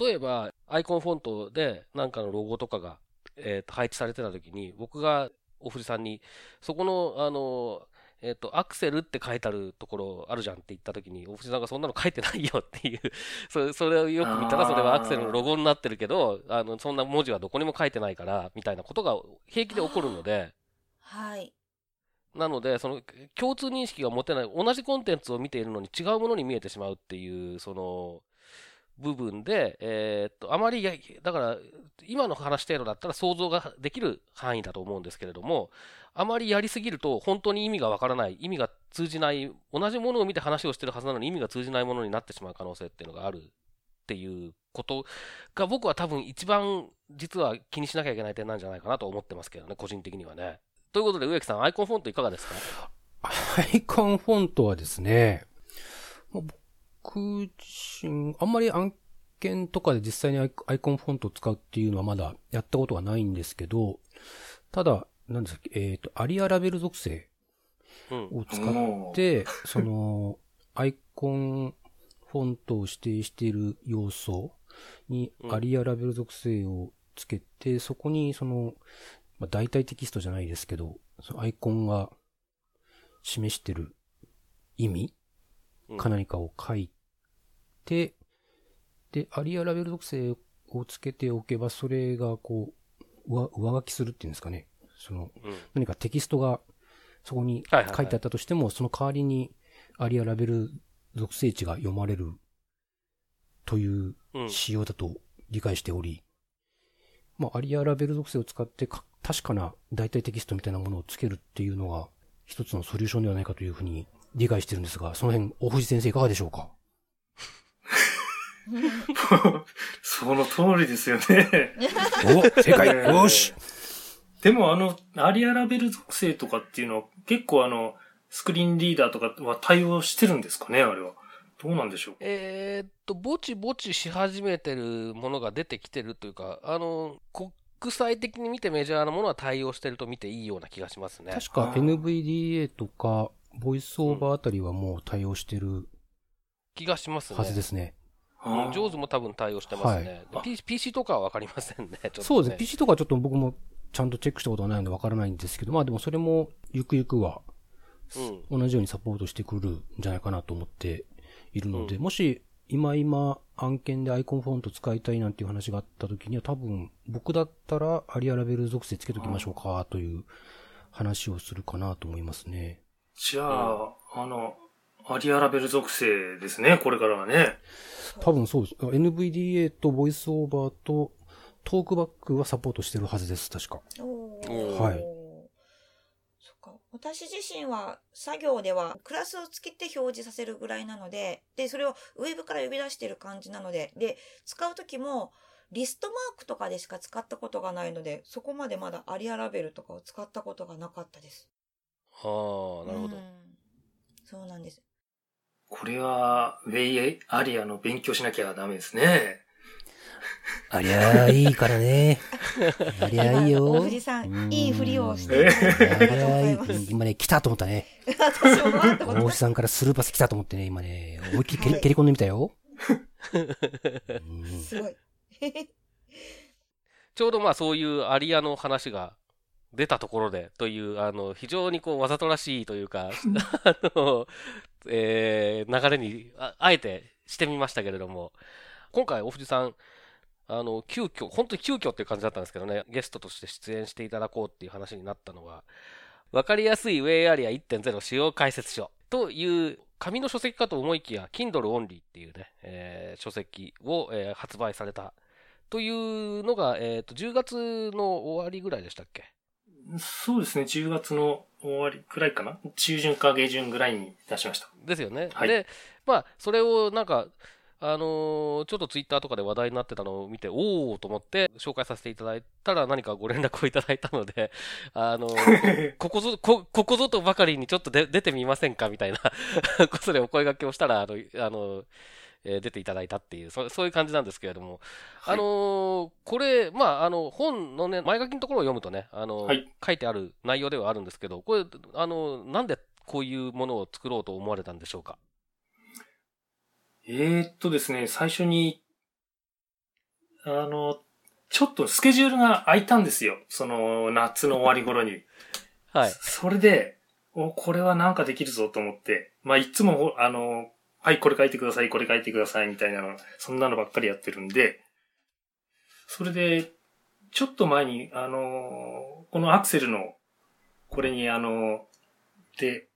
例えば、アイコンフォントでなんかのロゴとかが、えーと配置されてた時に、僕がお藤さんに、そこの、あの、えっ、と、アクセルって書いてあるところあるじゃんって言った時に、お藤さんがそんなの書いてないよっていう、<laughs> それそれをよく見たら、それはアクセルのロゴになってるけど、あの、そんな文字はどこにも書いてないから、みたいなことが平気で起こるので、はい。なので、その共通認識が持てない、同じコンテンツを見ているのに違うものに見えてしまうっていう、その部分で、えーっと、あまり、だから、今の話程度だったら想像ができる範囲だと思うんですけれども、あまりやりすぎると本当に意味がわからない、意味が通じない、同じものを見て話をしてるはずなのに意味が通じないものになってしまう可能性っていうのがあるっていうことが僕は多分一番実は気にしなきゃいけない点なんじゃないかなと思ってますけどね、個人的にはね。ということで植木さん、アイコンフォントいかがですか？アイコンフォントはですね、僕自身、あんまり案件とかで実際にアイコンフォントを使うっていうのはまだやったことはないんですけど、ただ、なんですか、えっ、と、アリアラベル属性うん。を使って、その、アイコンフォントを指定している要素にうんアリアラベル属性をつけて、そこにその、まあ、代替テキストじゃないですけど、そのアイコンが示してる意味うんか何かを書いて、で、アリアラベル属性をつけておけば、それがこう、上上書きするっていうんですかね。その、うん。何かテキストがそこにはいはいはい。書いてあったとしても、その代わりにアリアラベル属性値が読まれるといううん。仕様だと理解しており、まあ、アリアラベル属性を使ってか確かな代替テキストみたいなものをつけるっていうのが一つのソリューションではないかというふうに理解してるんですが、その辺、大藤先生いかがでしょうか？<laughs> その通りですよね。お正解えーよしでもあの、アリアラベル属性とかっていうのは結構あの、スクリーンリーダーとかは対応してるんですかねあれは。どうなんでしょうえーっと、ぼちぼちし始めてるものが出てきてるというか、あの、国際的に見てメジャーなものは対応してると見ていいような気がしますね。確か NVDA とか、ボイスオーバーあたりはもう対応してる気がしますね。はずですね。うん。ジョーズも多分対応してますね。はい P- PC とかはわかりませんね。ねそうですね。PC とかちょっと僕もちゃんとチェックしたことがないのでわからないんですけど、まあでもそれもゆくゆくはうん。同じようにサポートしてくるんじゃないかなと思っているので、うもし今今案件でアイコンフォント使いたいなんていう話があった時には多分僕だったらアリアラベル属性つけときましょうかという話をするかなと思いますね。じゃあ、あの、アリアラベル属性ですね、これからはね。多分そうです。NVDA とボイスオーバーとトークバックはサポートしてるはずです、確か。はいそっか。私自身は作業ではクラスをつけて表示させるぐらいなので、で、それをウェブから呼び出してる感じなので、で、使うときもリストマークとかでしか使ったことがないので、そこまでまだアリアラベルとかを使ったことがなかったです。ああ、なるほどう。んそうなんです。これは、ウェイアリアの勉強しなきゃダメですね。ありゃあいいからね。ありゃいいよ。大藤さん、いいふりをしてありゃいい今ね、来たと思ったね。私も大まし石さんからスルーパス来たと思ってね、今ね、思いっきり蹴り蹴り込んでみたよ。すごい。<laughs> ちょうどまあそういうアリアの話が出たところでという、あの、非常にこうわざとらしいというか、<laughs> あの、えー流れにあえてしてみましたけれども、今回お藤さん、あの、急遽、本当に急遽っていう感じだったんですけどね、ゲストとして出演していただこうっていう話になったのが、わかりやすいウェイアリア1.0使用解説書という紙の書籍かと思いきや、Kindle Only っていうね、えー書籍を、えー発売されたというのが、えっ、と、10月の終わりぐらいでしたっけ？そうですね、10月の終わりくらいかな？中旬か下旬ぐらいに出しました。ですよね。はいで、まあ、それをなんか、あのーちょっとツイッターとかで話題になってたのを見て、おおと思って紹介させていただいたら何かご連絡をいただいたので、<laughs> あのー <laughs> ここぞ、こ、ここぞとばかりにちょっとで出てみませんか？みたいなことでお声掛けをしたら、あの、あのえー出ていただいたっていう、そそういう感じなんですけれども、はいあのーこれ、まあ、あの、本のね、前書きのところを読むとね、あのはい書いてある内容ではあるんですけど、これ、あのなんでこういうものを作ろうと思われたんでしょうか？えー、っとですね、最初に、あの、ちょっとスケジュールが空いたんですよ。その、夏の終わり頃に。<laughs> はい。それで、お、これはなんかできるぞと思って、まあ、いつも、あの、はい、これ書いてください、これ書いてください、みたいなの、そんなのばっかりやってるんで、それで、ちょっと前に、あの、このアクセルの、これに、あの、で、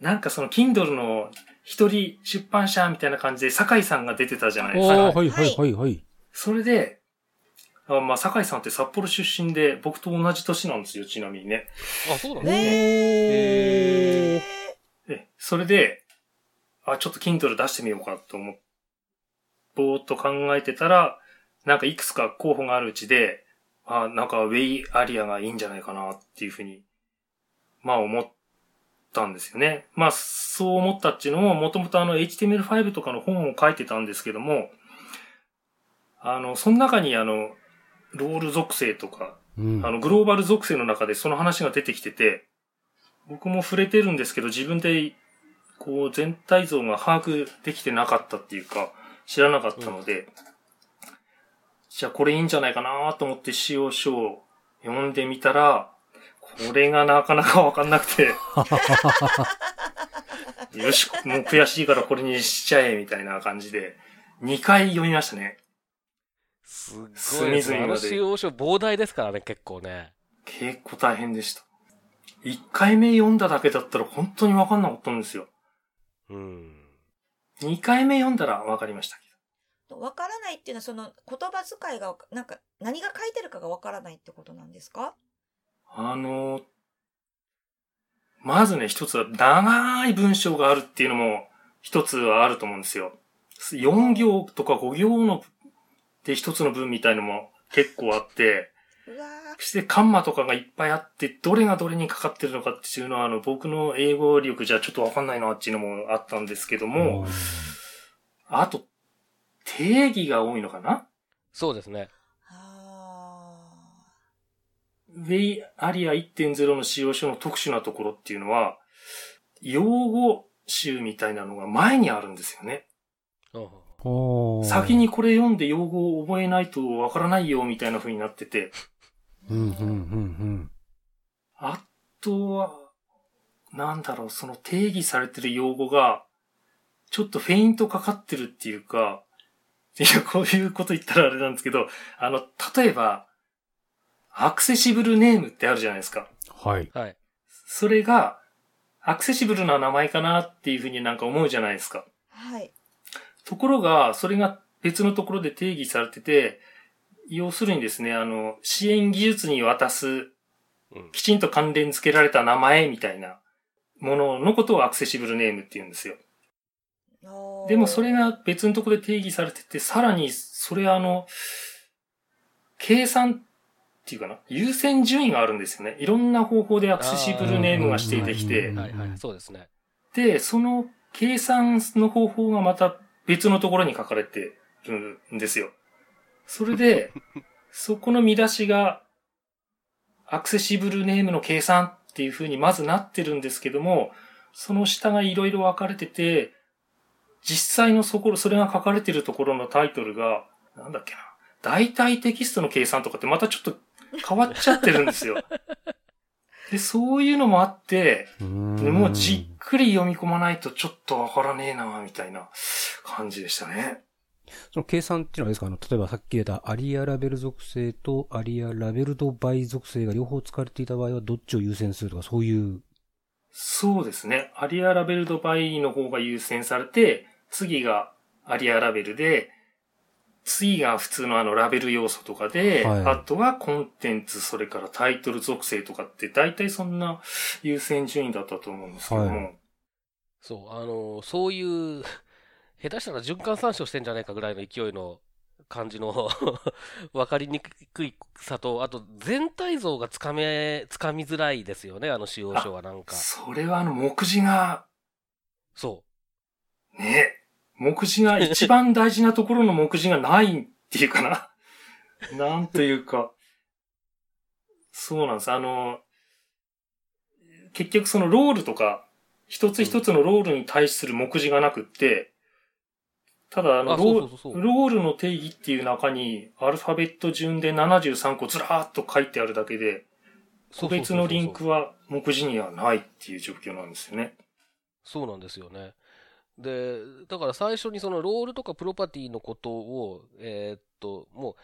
なんかその、Kindle の一人出版社みたいな感じで、酒井さんが出てたじゃないですか。はいはいはいはい。それで、あまあ、酒井さんって札幌出身で、僕と同じ年なんですよ、ちなみにね。あ、そうなんですね。ええーで、それで、あ、ちょっと Kindle 出してみようかと思っ、ぼーっと考えてたら、なんかいくつか候補があるうちで、あ、なんかウェイアリアがいいんじゃないかなっていうふうに、まあ思ったんですよね。まあそう思ったっていうのも、もともとあの HTML5 とかの本を書いてたんですけども、あの、その中にあの、ロール属性とか、うん。あの、グローバル属性の中でその話が出てきてて、僕も触れてるんですけど、自分で、こう、全体像が把握できてなかったっていうか、知らなかったので、じゃあこれいいんじゃないかなと思って使用書を読んでみたら、これがなかなかわかんなくて、<laughs> よし、もう悔しいからこれにしちゃえ、みたいな感じで、2回読みましたね。すっごいです隅ね。々まであの使用書膨大ですからね、結構ね。結構大変でした。1回目読んだだけだったら本当にわかんなかったんですよ。うん。2回目読んだらわかりましたけわからないっていうのはその言葉遣いがなんか何が書いてるかがわからないってことなんですか？ど。あの、まずね、一つは長い文章があるっていうのも一つはあると思うんですよ。4行とか5行ので一つの文みたいのも結構あって、そしてカンマとかがいっぱいあって、どれがどれにかかってるのかっていうのは、あの、僕の英語力じゃちょっとわかんないなっていうのもあったんですけども、あと、定義が多いのかな？そうですね。ウェイアリア1.0の使用書の特殊なところっていうのは、用語集みたいなのが前にあるんですよね。先。にこれ読んで用語を覚えないとわからないよみたいな風になってて、うん、うん、うん、あとは、なんだろう、その定義されてる用語が、ちょっとフェイントかかってるっていうか、いや、こういうこと言ったらあれなんですけど、あの、例えば、アクセシブルネームってあるじゃないですか。はい。はい。それが、アクセシブルな名前かなっていうふうになんか思うじゃないですか。はい。ところが、それが別のところで定義されてて、要するにですね、あの、支援技術に渡す、うんきちんと関連付けられた名前みたいなもののことをアクセシブルネームって言うんですよ。でもそれが別のところで定義されてて、さらに、それあの、計算っていうかな、優先順位があるんですよね。いろんな方法でアクセシブルネームが指定できてうん、はいはい。そうですね。で、その計算の方法がまた別のところに書かれてるんですよ。それで、そこの見出しが、アクセシブルネームの計算っていう風にまずなってるんですけども、その下がいろいろ分かれてて、実際のそこ、それが書かれてるところのタイトルが、なんだっけな。大体テキストの計算とかってまたちょっと変わっちゃってるんですよ。で、そういうのもあって、もうじっくり読み込まないとちょっとわからねえな、みたいな感じでしたね。その計算っていうのはですか？あの、例えばさっき出たアリアラベル属性とアリアラベルドバイ属性が両方使われていた場合はどっちを優先するとかそういう。そうですね。アリアラベルドバイの方が優先されて、次がアリアラベルで、次が普通のあのラベル要素とかで、はいあとはコンテンツ、それからタイトル属性とかって大体そんな優先順位だったと思うんですけども。はそう、あの、そういう、下手したら循環参照してんじゃないかぐらいの勢いの感じの <laughs> 分かりにくいさと、あと全体像がつかめ、つかみづらいですよね、あの使用書はなんか。それはあの目次が、そね、目次が一番大事なところの目次がないっていうかな。<laughs> なんというか。そうなんです。あの、結局そのロールとか、一つ一つのロールに対する目次がなくって、ただあう。の。ロールの定義っていう中に、アルファベット順で73個ずらーっと書いてあるだけで、個別のリンクは目次にはないっていう状況なんですよね。そうなんですよね。で、だから最初にそのロールとかプロパティのことを、えーっと、もう、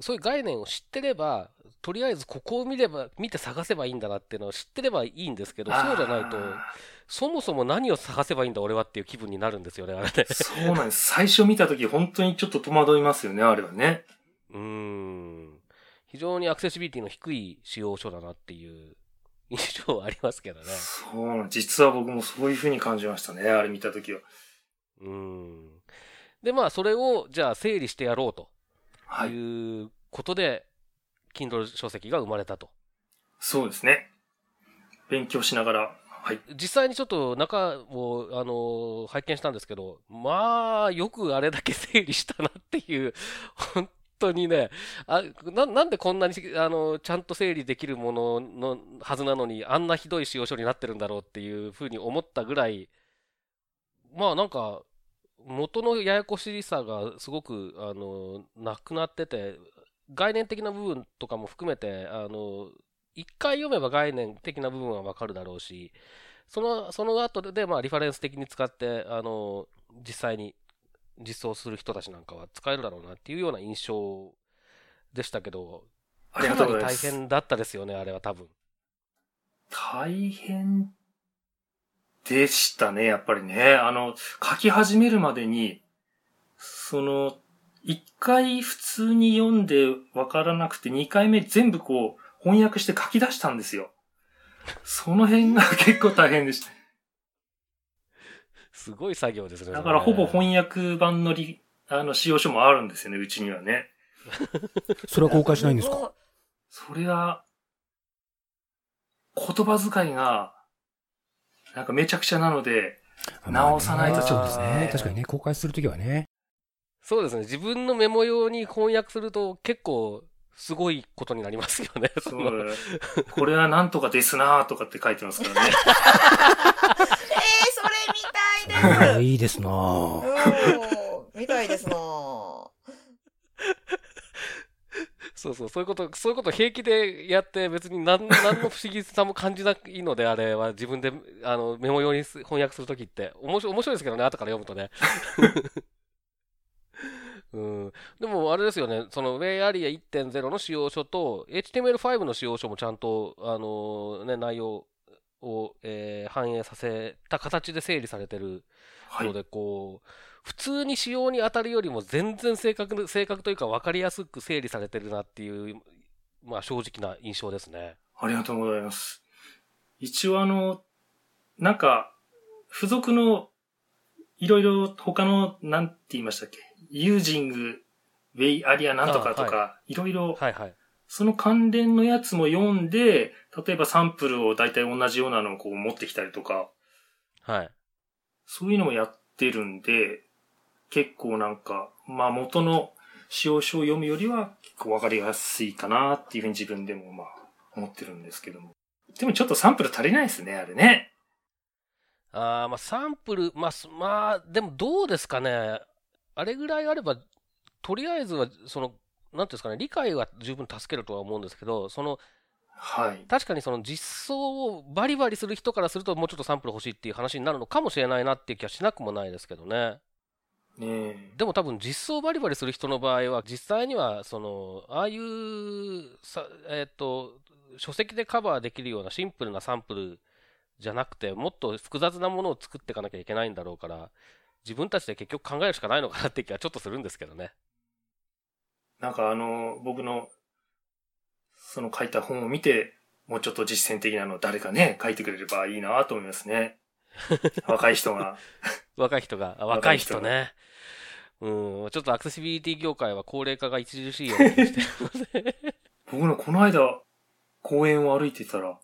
そういう概念を知ってれば、とりあえずここを見れば、見て探せばいいんだなっていうのを知ってればいいんですけど、そうじゃないと、あそもそも何を探せばいいんだ俺はっていう気分になるんですよね、あれね。ーそうなんです。最初見たとき本当にちょっと戸惑いますよね、あれはね。うーん。非常にアクセシビリティの低い使用書だなっていう印象はありますけどね。そうなん実は僕もそういう風に感じましたね、あれ見たときは。うーん。で、まあ、それを、じゃあ整理してやろうとはい。いうことで、Kindle 書籍が生まれたと。そうですね。勉強しながら、はい。実際にちょっと中を、あの拝見したんですけど、まあ、よくあれだけ整理したなっていう、本当にね、あななんでこんなにあのちゃんと整理できるもののはずなのに、あんなひどい使用書になってるんだろうっていうふうに思ったぐらい、まあなんか、元のややこしさがすごくあのなくなってて、概念的な部分とかも含めて、あの一回読めば概念的な部分はわかるだろうし、その、その後で、まあ、リファレンス的に使って、あの、実際に実装する人たちなんかは使えるだろうなっていうような印象でしたけど、ありがとうございかなります。大変だったですよね、あれは多分。大変でしたね、やっぱりね。あの、書き始めるまでに、その、一回普通に読んでわからなくて、二回目全部こう、翻訳して書き出したんですよ。その辺が <laughs> 結構大変でした。すごい作業ですね。だからほぼ翻訳版のり、あの、使用書もあるんですよね、うちにはね。<laughs> それは公開しないんですか？それは、言葉遣いが、なんかめちゃくちゃなので、直さないとちょっとそうですね。確かにね、公開するときはね。そうですね。自分のメモ用に翻訳すると結構すごいことになりますよね。そう、これはなんとかですなーとかって書いてますからね。えー、それ見たいあです。いいですなぁ。うん、見たいですなぁそうそう、そういうこと、そういうこと平気でやって別に何、<laughs> 何の不思議さも感じないので、あれは自分で、あの、メモ用に翻訳するときって。面白い、面白いですけどね、後から読むとね。<laughs> うん。でも、あれですよね、その、ウェイアリア1.0の使用書と、HTML5 の使用書もちゃんと、あのね、内容を、えー、反映させた形で整理されてるので、はい、こう、普通に使用に当たるよりも全然正確、正確というか分かりやすく整理されてるなっていう、まあ正直な印象ですね。ありがとうございます。一応あの、なんか、付属の、いろいろ他の、なんて言いましたっけ？ユージング、ウェイアリアなんとかとか、いろいろ、はいはい。その関連のやつも読んで、例えばサンプルを大体同じようなのをこう持ってきたりとか、はい。そういうのもやってるんで、結構なんか、まあ元の使用書を読むよりは結構わかりやすいかなっていうふうに自分でもまあ思ってるんですけども。でもちょっとサンプル足りないですね、あれね。ああ、まあサンプル、まあ、まあ、でもどうですかね。あれぐらいあれば、とりあえずは、その、なんていうんですかね、理解は十分助けるとは思うんですけど、その、はい。確かにその実装をバリバリする人からするともうちょっとサンプル欲しいっていう話になるのかもしれないなっていう気はしなくもないですけどね。ねでも多分実装バリバリする人の場合は実際にはそのああいうさえっ、ー、と書籍でカバーできるようなシンプルなサンプルじゃなくてもっと複雑なものを作っていかなきゃいけないんだろうから自分たちで結局考えるしかないのかなって気はちょっとするんですけどね。なんかあの僕のその書いた本を見てもうちょっと実践的なの誰かね書いてくれればいいなと思いますね。<laughs> 若い人が。若い人が。若い人ね。うん、ちょっとアクセシビリティ業界は高齢化が著しいようにしてるので僕のこの間、公園を歩いてたら、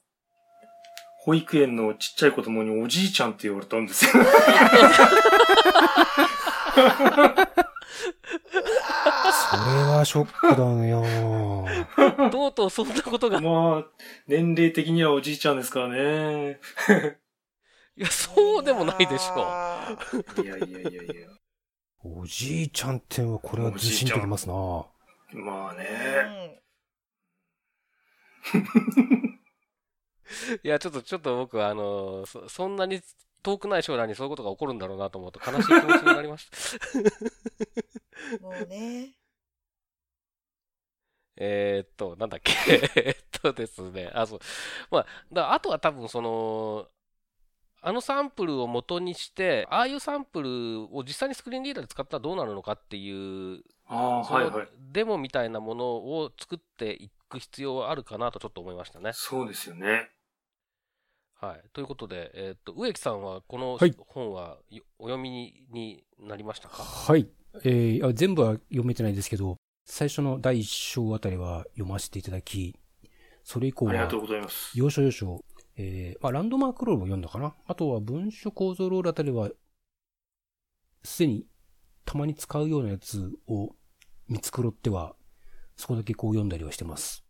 保育園のちっちゃい子供におじいちゃんって言われたんですよ。それはショックだよ。<laughs> とうとうそんなことが。まあ、年齢的にはおじいちゃんですからね。いや、そうでもないでしょう。いやいやいやいや。おじいちゃんっては、これは自信できますなまあね。<laughs> いや、ちょっと、ちょっと僕は、あの、そ、そんなに遠くない将来にそういうことが起こるんだろうなと思うと悲しい気持ちになりました。もうね。えっと、なんだっけえっとですね。あ、そう。まあ、だあとは多分その、あのサンプルを元にして、ああいうサンプルを実際にスクリーンリーダーで使ったらどうなるのかっていう、あはいはい、デモみたいなものを作っていく必要はあるかなとちょっと思いましたね。そうですよね。はい。ということで、えっ、と、植木さんはこの本は、お読みになりましたか？はい。えー、全部は読めてないですけど、最初の第一章あたりは読ませていただき、それ以降は、ありがとうございます。要所要所えー、まあ、ランドマークロールも読んだかな。あとは文書構造ロールあたりは、すでにたまに使うようなやつを見繕っては、そこだけこう読んだりはしてます。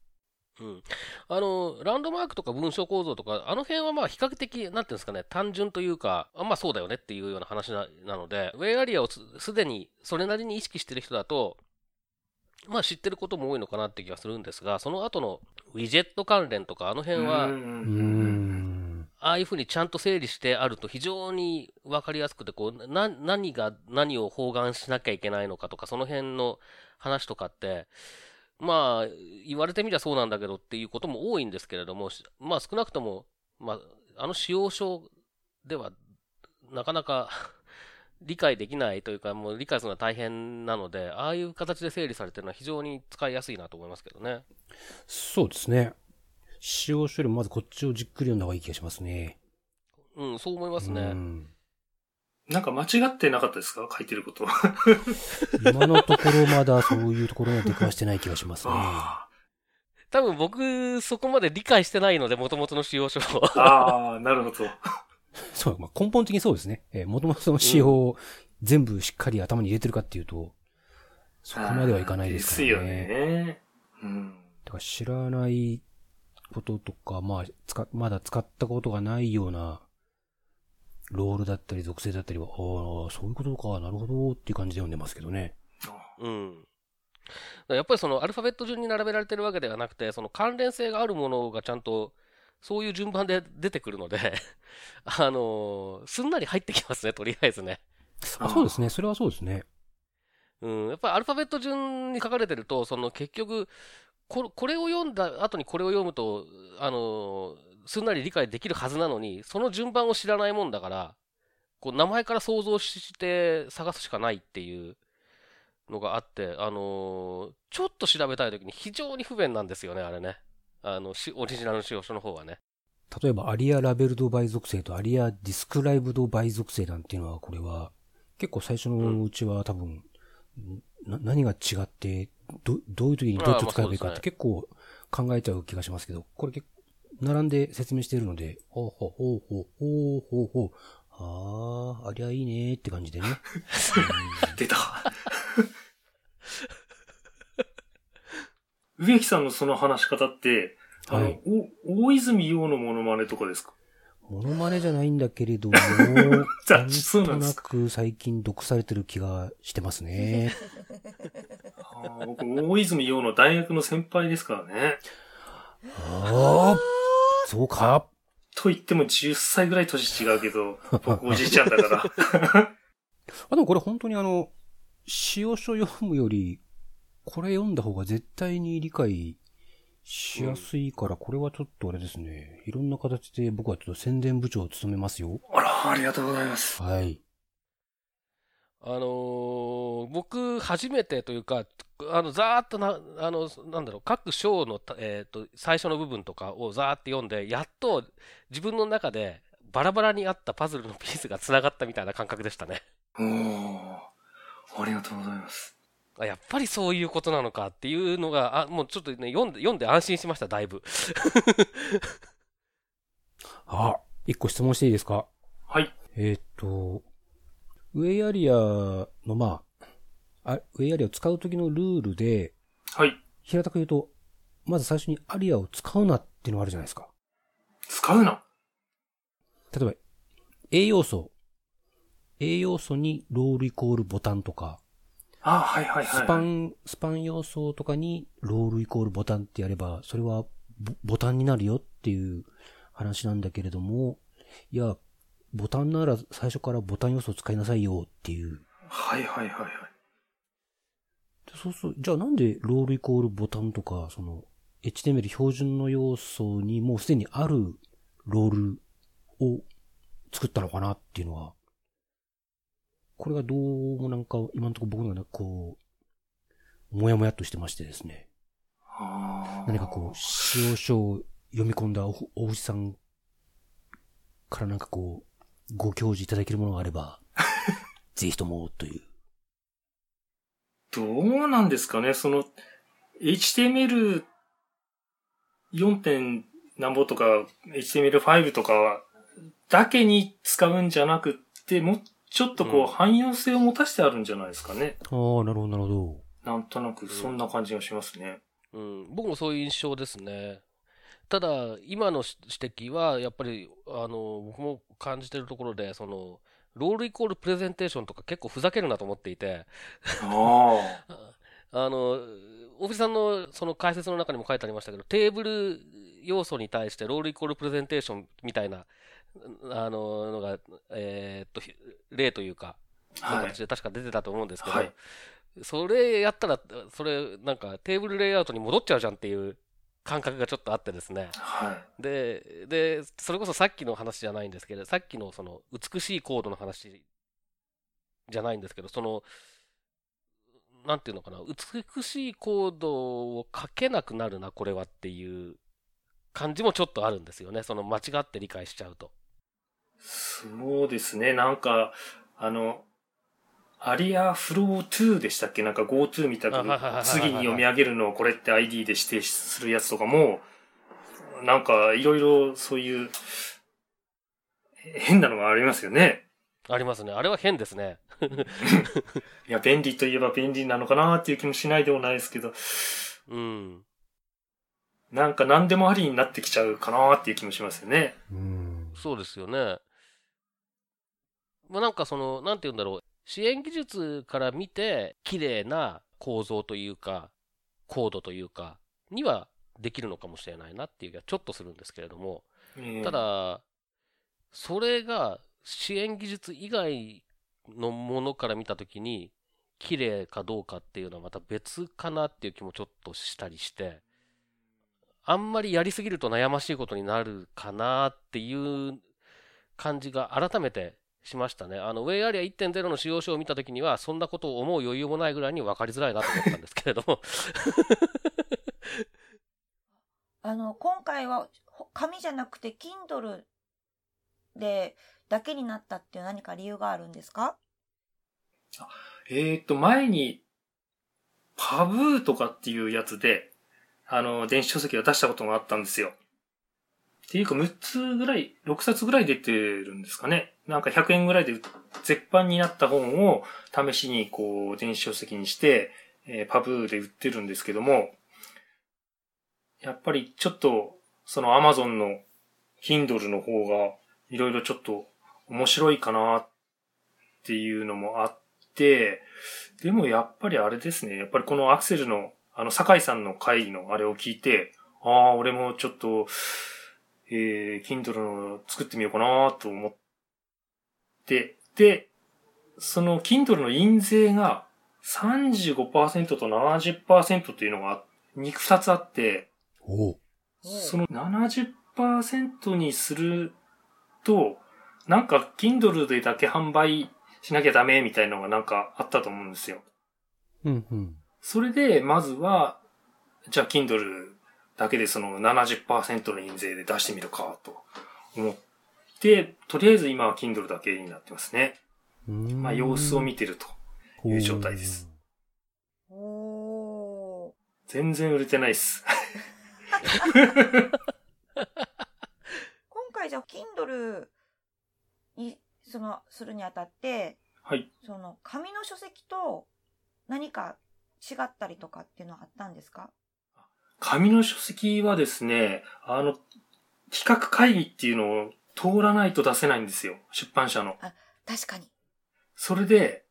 うん。あの、ランドマークとか文章構造とか、あの辺はまあ比較的、なんていうんですかね、単純というか、あまあそうだよねっていうような話なので、ウェイアリアをすでにそれなりに意識してる人だと、まあ知ってることも多いのかなって気がするんですが、その後のウィジェット関連とか、あの辺は、ああいうふうにちゃんと整理してあると非常にわかりやすくて、こう、な、何が何を包含しなきゃいけないのかとか、その辺の話とかって、まあ、言われてみりゃそうなんだけどっていうことも多いんですけれども、まあ少なくとも、まあ、あの使用書では、なかなか理解できないというか、もう理解するのは大変なので、ああいう形で整理されてるのは非常に使いやすいなと思いますけどね。そうですね。使用書よりもまずこっちをじっくり読んだ方がいい気がしますね。うん、そう思いますね。なんか間違ってなかったですか？書いてること。<laughs> 今のところまだそういうところには出くわしてない気がしますね。多分僕、そこまで理解してないので、もともとの使用書を。ああ、なるほど。<laughs> そう、まあ、根本的にそうですね。えー、もともとその仕様を全部しっかり頭に入れてるかっていうと、そこまではいかないですからね。ですよね。うん。だから知らないこととか、まあ、使、まだ使ったことがないような、ロールだったり属性だったりは、ああ、そういうことか、なるほど、っていう感じで読んでますけどね。うん。やっぱりそのアルファベット順に並べられてるわけではなくて、その関連性があるものがちゃんと、そういう順番で出てくるので <laughs> あのすんなり入ってきますね、とりあえずね。あそうですね。それはそうですね。うん、やっぱりアルファベット順に書かれてると、その結局、ここれを読んだ後にこれを読むと、あのすんなり理解できるはずなのに、その順番を知らないもんだから、こう名前から想像して探すしかないっていうのがあって、あのー、ちょっと調べたいときに非常に不便なんですよね、あれね。あの、オリジナルの使用書の方はね。例えば、アリアラベルドバイ属性とアリアディスクライブドバイ属性なんていうのは、これは、結構最初のうちは多分、うん、な何が違って、ど、どういう時にどっちを使えばいいかって結構考えちゃう気がしますけど、これ結構、並んで説明しているので、ほうほうほうほうほうほうほう、ああ、ありゃいいねって感じでね。<laughs> 出た。植木さんのその話し方って、あの、はい、お、大泉洋のモノマネとかですか？モノマネじゃないんだけれども、<laughs> なんとなく最近毒されてる気がしてますね。あ僕、大泉洋の大学の先輩ですからね。ああ、そうか。と言っても10歳ぐらい年違うけど、僕おじいちゃんだから。<laughs> あ、でもこれ本当にあの、詩を書読むより、これ読んだ方が絶対に理解しやすいから、これはちょっとあれですね。いろんな形で僕はちょっと宣伝部長を務めますよ。あら、ありがとうございます。はい。あのー、僕、初めてというか、あの、ざーっとな、あの、なんだろう、各章の、えっ、ー、と、最初の部分とかをざーって読んで、やっと自分の中でバラバラにあったパズルのピースが繋がったみたいな感覚でしたね。おー、ありがとうございます。あ、やっぱりそういうことなのかっていうのが、あ、もうちょっとね、読んで、読んで安心しました、だいぶ。<laughs> あ、一個質問していいですか？はい。えっ、と、ウェイアリアの、まあ、あウェイアリアを使う時のルールで、はい。平たく言うと、まず最初にアリアを使うなっていうのがあるじゃないですか。使うな例えば、A 要素。A 要素にロールイコールボタンとか。あはいはいはい。スパン、スパン要素とかにロールイコールボタンってやれば、それはボタンになるよっていう話なんだけれども、いや、ボタンなら最初からボタン要素を使いなさいよっていう。はいはいはいはい。そうそう。じゃあなんでロールイコールボタンとか、その、HTML 標準の要素にもうすでにあるロールを作ったのかなっていうのは、これがどうもなんか今のところ僕の中でこう、もやもやっとしてましてですね。何かこう、使用書を読み込んだおおじさんからなんかこう、ご教示いただけるものがあれば、<laughs> ぜひとも、という。どうなんですかねその、HTML4. 点なんぼとか、HTML5 とかだけに使うんじゃなくって、もうちょっとこう、汎用性を持たせてあるんじゃないですかね。ああ、なるほど、なるほど。なんとなく、そんな感じがしますね。うん、僕もそういう印象ですね。ただ、今の指摘は、やっぱり、あの、僕も感じてるところで、その、ロールイコールプレゼンテーションとか結構ふざけるなと思っていて。あ <laughs> あの、大藤さんのその解説の中にも書いてありましたけど、テーブル要素に対してロールイコールプレゼンテーションみたいな、あの、のが、えー、っと、例というか、はい、形で確か出てたと思うんですけど、はい、それやったら、それ、なんかテーブルレイアウトに戻っちゃうじゃんっていう感覚がちょっとあってですね。はい。で、で、それこそさっきの話じゃないんですけど、さっきのその美しいコードの話じゃないんですけど、その、なんていうのかな、美しいコードを書けなくなるな、これはっていう感じもちょっとあるんですよね。その間違って理解しちゃうと。そうですね。なんか、あの、アリアフロー2でしたっけ？なんか GoTo みたいな次に読み上げるのをこれって ID で指定するやつとかも、なんかいろいろそういう変なのがありますよね。ありますね。あれは変ですね。<laughs> いや、便利といえば便利なのかなっていう気もしないでもないですけど。うん。なんか何でもありになってきちゃうかなっていう気もしますよね。うん。そうですよね。まあ、なんかその、なんて言うんだろう。支援技術から見て、綺麗な構造というか、コードというか、にはできるのかもしれないなっていう気がちょっとするんですけれども、ええた、だ、それが支援技術以外のものから見たときに、綺麗かどうかっていうのはまた別かなっていう気もちょっとしたりして、あんまりやりすぎると悩ましいことになるかなっていう感じが改めてしましたね。あの、ウェイアリア1.0の使用書を見たときには、そんなことを思う余裕もないぐらいに分かりづらいなと思ったんですけれども。<laughs> あの、今回はほ紙じゃなくて Kindle でだけになったっていう何か理由があるんですか？えっ、と、前に、パブーとかっていうやつで、あの、電子書籍を出したことがあったんですよ。っていうか、6つぐらい、6冊ぐらい出てるんですかね。なんか100円ぐらいで絶版になった本を試しにこう、電子書籍にして、えーパブーで売ってるんですけども、やっぱりちょっと、その Amazon の Kindle の方が、いろいろちょっと面白いかなっていうのもあって、でもやっぱりあれですね。やっぱりこのアクセルの、あの、酒井さんの会議のあれを聞いて、ああ、俺もちょっと、えー、Kindle の作ってみようかなと思って、で、その Kindle の印税が35%と70%っていうのが2、2つあって。その70%にすると、なんか Kindle でだけ販売しなきゃダメみたいなのがなんかあったと思うんですよ。うんうん。それで、まずは、じゃあ Kindle だけでその70%の印税で出してみるかと思って、とりあえず今は Kindle だけになってますね。まあ様子を見てるという状態です。おー。全然売れてないっす。<laughs> 今回じゃあ Kindle に、その、するにあたって、はい。その、紙の書籍と何か違ったりとかっていうのはあったんですか？紙の書籍はですね、あの、企画会議っていうのを通らないと出せないんですよ。出版社の。確かに。それで、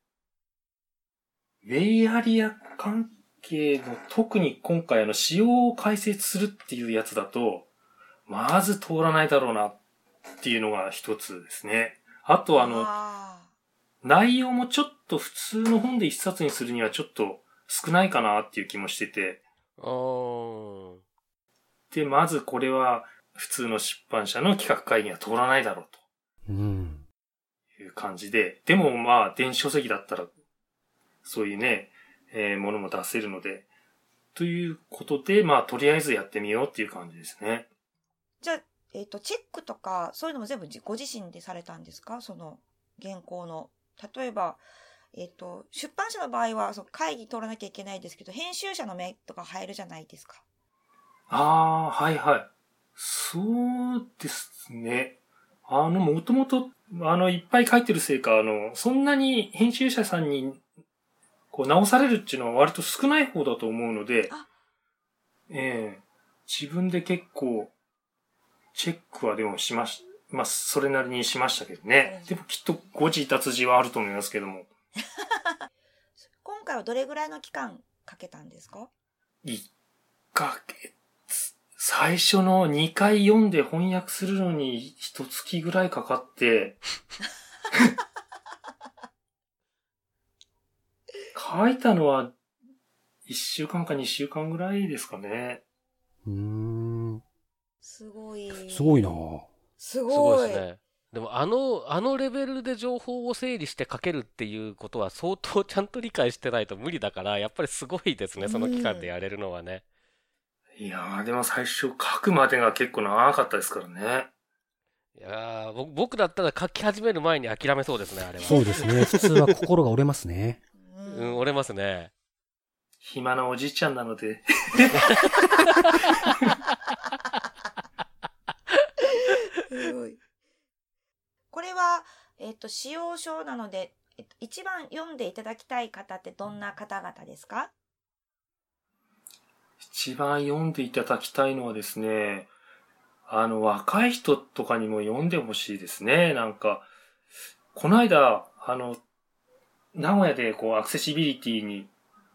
ウェイアリア関係の特に今回あの仕様を解説するっていうやつだと、まず通らないだろうなっていうのが一つですね。あとあの、あ内容もちょっと普通の本で一冊にするにはちょっと少ないかなっていう気もしてて、うーん。で、まずこれは普通の出版社の企画会議には通らないだろううん。という感じで、でもまあ電子書籍だったらそういうね、えーものも出せるので、ということで、まあとりあえずやってみようっていう感じですね。じゃあ、えっ、と、チェックとか、そういうのも全部じご自身でされたんですか？その、原稿の。例えば、えっ、と、出版社の場合は、そう会議取らなきゃいけないですけど、編集者の目とか入るじゃないですか。ああ、はいはい。そうですね。あの、もともと、あの、いっぱい書いてるせいか、あの、そんなに編集者さんに、こう、直されるっていうのは割と少ない方だと思うのであ、ええ自分で結構、チェックはでもしまし、まあ、それなりにしましたけどね。でもきっと誤字脱字はあると思いますけども。<laughs> 今回はどれぐらいの期間かけたんですか？1ヶ月。最初の2回読んで翻訳するのに一月ぐらいかかって、<laughs> 書いたのは1週間か2週間ぐらいですかね。うーん。すごい。すごいなすすごごい。いですね。でも、あの、あのレベルで情報を整理して書けるっていうことは相当ちゃんと理解してないと無理だから、やっぱりすごいですね、その期間でやれるのはね。いやー、でも最初書くまでが結構長かったですからね。いやー僕僕だったら書き始める前に諦めそうですね、あれは。そうですね。<laughs> 普通は心が折れますね。うんうん、折れますね。暇なおじいちゃんなので。<laughs> <laughs> すごい。これは、えっ、と、使用書なので、えっと、一番読んでいただきたい方ってどんな方々ですか？一番読んでいただきたいのはですね、あの、若い人とかにも読んでほしいですね。なんか、この間、あの、名古屋でこう、アクセシビリティに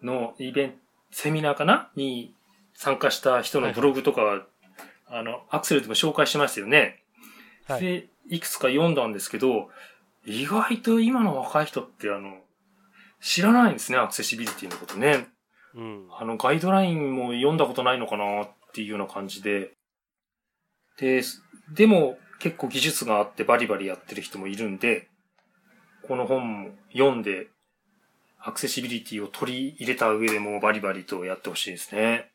のイベント、セミナーかな？に参加した人のブログとか、あの、アクセルでも紹介しましたよね。はいで、いくつか読んだんですけど、意外と今の若い人ってあの、知らないんですね、アクセシビリティのことね。うん。あの、ガイドラインも読んだことないのかなっていうような感じで。で、でも結構技術があってバリバリやってる人もいるんで、この本も読んで、アクセシビリティを取り入れた上でもうバリバリとやってほしいですね。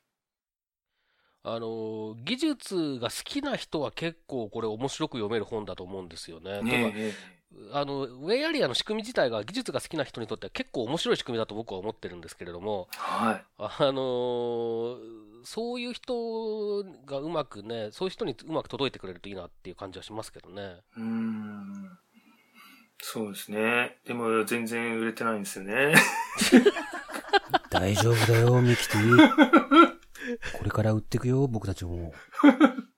あの、技術が好きな人は結構これ面白く読める本だと思うんですよね。ねあの、ウェイアリアの仕組み自体が技術が好きな人にとっては結構面白い仕組みだと僕は思ってるんですけれども、はい。あのーそういう人がうまくね、そういう人にうまく届いてくれるといいなっていう感じはしますけどね。うーん。そうですね。でも全然売れてないんですよね。<laughs> 大丈夫だよ、ミキティ。<laughs> <laughs> これから売ってくよ、僕たちも。<laughs>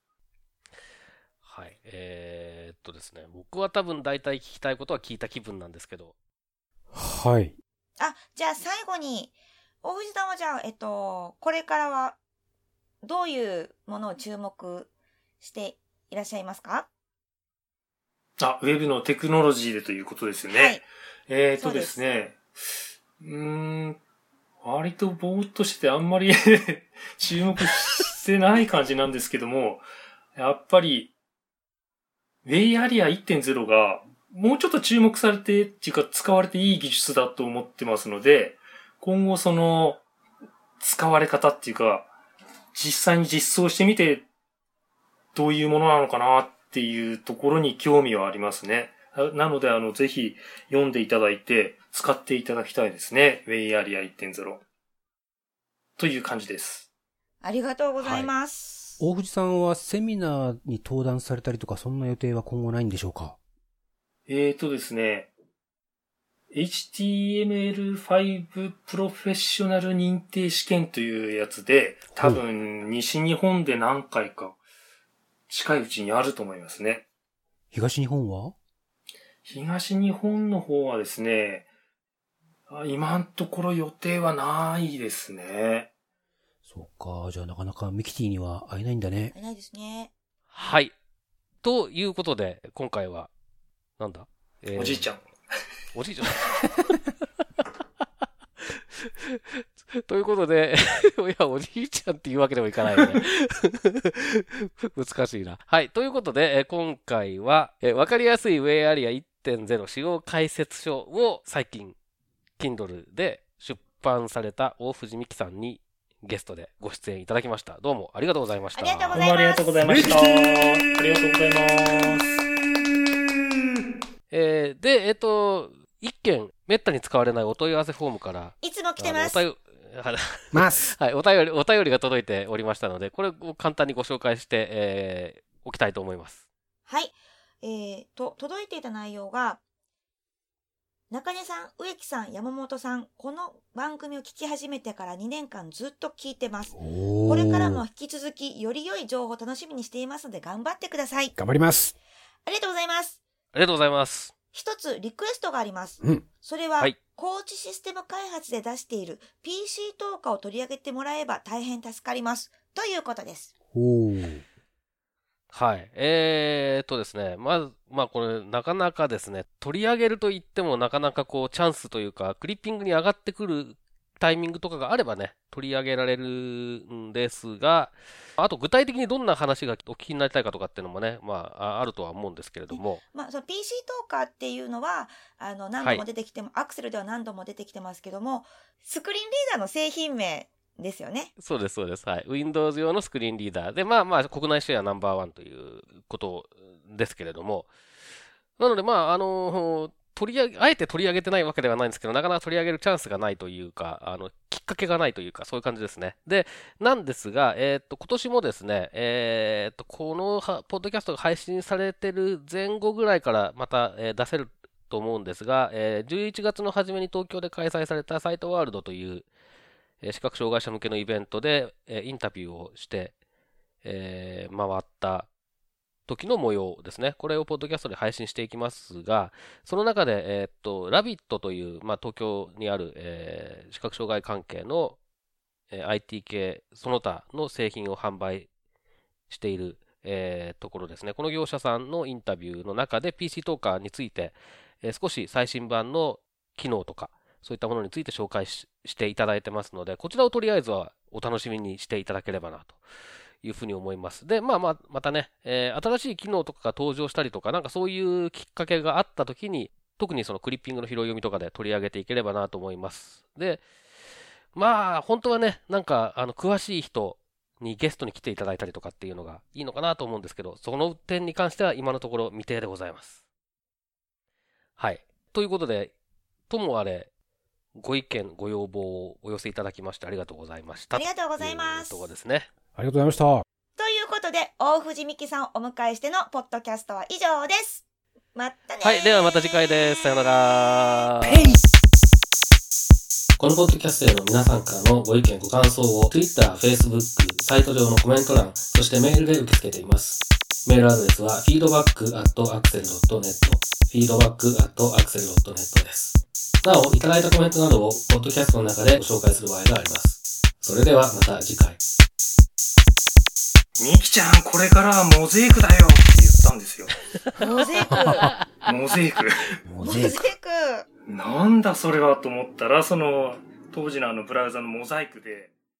はい。えー、っとですね、僕は多分大体聞きたいことは聞いた気分なんですけど、はい。あ、じゃあ最後に、大藤さんはじゃあ、えっと、これからは、どういうものを注目していらっしゃいますか？あ、ウェブのテクノロジーでということですよね。はい。えーとですね、うーん、割とぼーっとしててあんまり <laughs> 注目してない感じなんですけども、やっぱり、ウェイアリア1.0がもうちょっと注目されて、っていうか使われていい技術だと思ってますので、今後その、使われ方っていうか、実際に実装してみて、どういうものなのかなっていうところに興味はありますね。ななので、あの、ぜひ読んでいただいて、使っていただきたいですね。ウェイアリア1.0。という感じです。ありがとうございます。大藤さんはセミナーに登壇されたりとか、そんな予定は今後ないんでしょうか？えーとですね、HTML5 プロフェッショナル認定試験というやつで、多分西日本で何回か近いうちにあると思いますね。東日本は？東日本の方はですね、あ今のところ予定はないですね。そうか、じゃあなかなかミキティには会えないんだね。ないですね。はい。ということで、今回は、なんだ、えーおじいちゃん。おじいちゃん。<laughs> ということで、<laughs> いや、おじいちゃんっていうわけでもいかないよね。<laughs> 難しいな。はい。ということで、えー今回は、えーわかりやすいウェイアリア1.0使用解説書を最近、Kindle で出版された大藤美希さんにゲストでご出演いただきました。どうもありがとうございました。ありがとうごどうもありがとうございました。ありがとうございます。えーで、えっ、と、一件、めったに使われないお問い合わせフォームから、いつも来てます。あのお便り <laughs> ます。はい、お便り、お便りが届いておりましたので、これを簡単にご紹介して、えーおきたいと思います。はい。えー、と、届いていた内容が、中根さん、植木さん、山本さん、この番組を聞き始めてから2年間ずっと聞いてます。これからも引き続き、より良い情報を楽しみにしていますので、頑張ってください。頑張ります。ありがとうございます。ありがとうございます。一つリクエストがあります。うんそれは、はいコーチシステム開発で出している PC 投下を取り上げてもらえば大変助かります。ということです。はい。えーっとですね、まず、まあこれ、なかなかですね、取り上げると言ってもなかなかこう、チャンスというか、クリッピングに上がってくるタイミングとかがあればね、取り上げられるんですが、あと具体的にどんな話がお聞きになりたいかとかっていうのもね、まあ、ああるとは思うんですけれども、まあ、その PC 投下っていうのは、あの、何度も出てきても、アクセルでは何度も出てきてますけども、スクリーンリーダーの製品名ですよね。そうです、そうです。はい。Windows 用のスクリーンリーダーで、まあまあ、国内シェアナンバーワンということですけれども、なので、まあ、あの、取り上げ、あえて取り上げてないわけではないんですけど、なかなか取り上げるチャンスがないというか、あの、きっかけがないというか、そういう感じですね。で、なんですが、えーっと、今年もですね、えーっと、この、ポッドキャストが配信されてる前後ぐらいからまた、え出せると思うんですが、え11月の初めに東京で開催されたサイトワールドという、え視覚障害者向けのイベントで、えインタビューをして、えー回った時の模様ですね。これをポッドキャストで配信していきますが、その中で、えっと、ラビットという、まあ、東京にある、えー視覚障害関係の、えー IT 系その他の製品を販売している、えーところですね。この業者さんのインタビューの中で PC トーカーについて、えー少し最新版の機能とか、そういったものについて紹介していただいてますので、こちらをとりあえずはお楽しみにしていただければなというふうに思います。で、まあまあ、またね、えー新しい機能とかが登場したりとか、なんかそういうきっかけがあった時に、特にそのクリッピングの拾い読みとかで取り上げていければなと思います。で、まあ、本当はね、なんか、あの、詳しい人にゲストに来ていただいたりとかっていうのがいいのかなと思うんですけど、その点に関しては今のところ未定でございます。はい。ということで、ともあれ、ご意見、ご要望をお寄せいただきましてありがとうございました。ありがとうございますというところですね。ありがとうございました。ということで、大藤美希さんをお迎えしてのポッドキャストは以上です。またねーはい。ではまた次回です。さよなら。ペイこのポッドキャストへの皆さんからのご意見、ご感想を Twitter、Facebook、サイト上のコメント欄、そしてメールで受け付けています。メールアドレスは feedback.axel.net feedback.axel.net です。なお、いただいたコメントなどをポッドキャストの中でご紹介する場合があります。それではまた次回。ミキちゃん、これからはモゼイクだよって言ったんですよ。モゼ <laughs> イク。モゼイク。モモゼイク。なんだそれはと思ったら、その、当時のあのブラウザのモザイクで、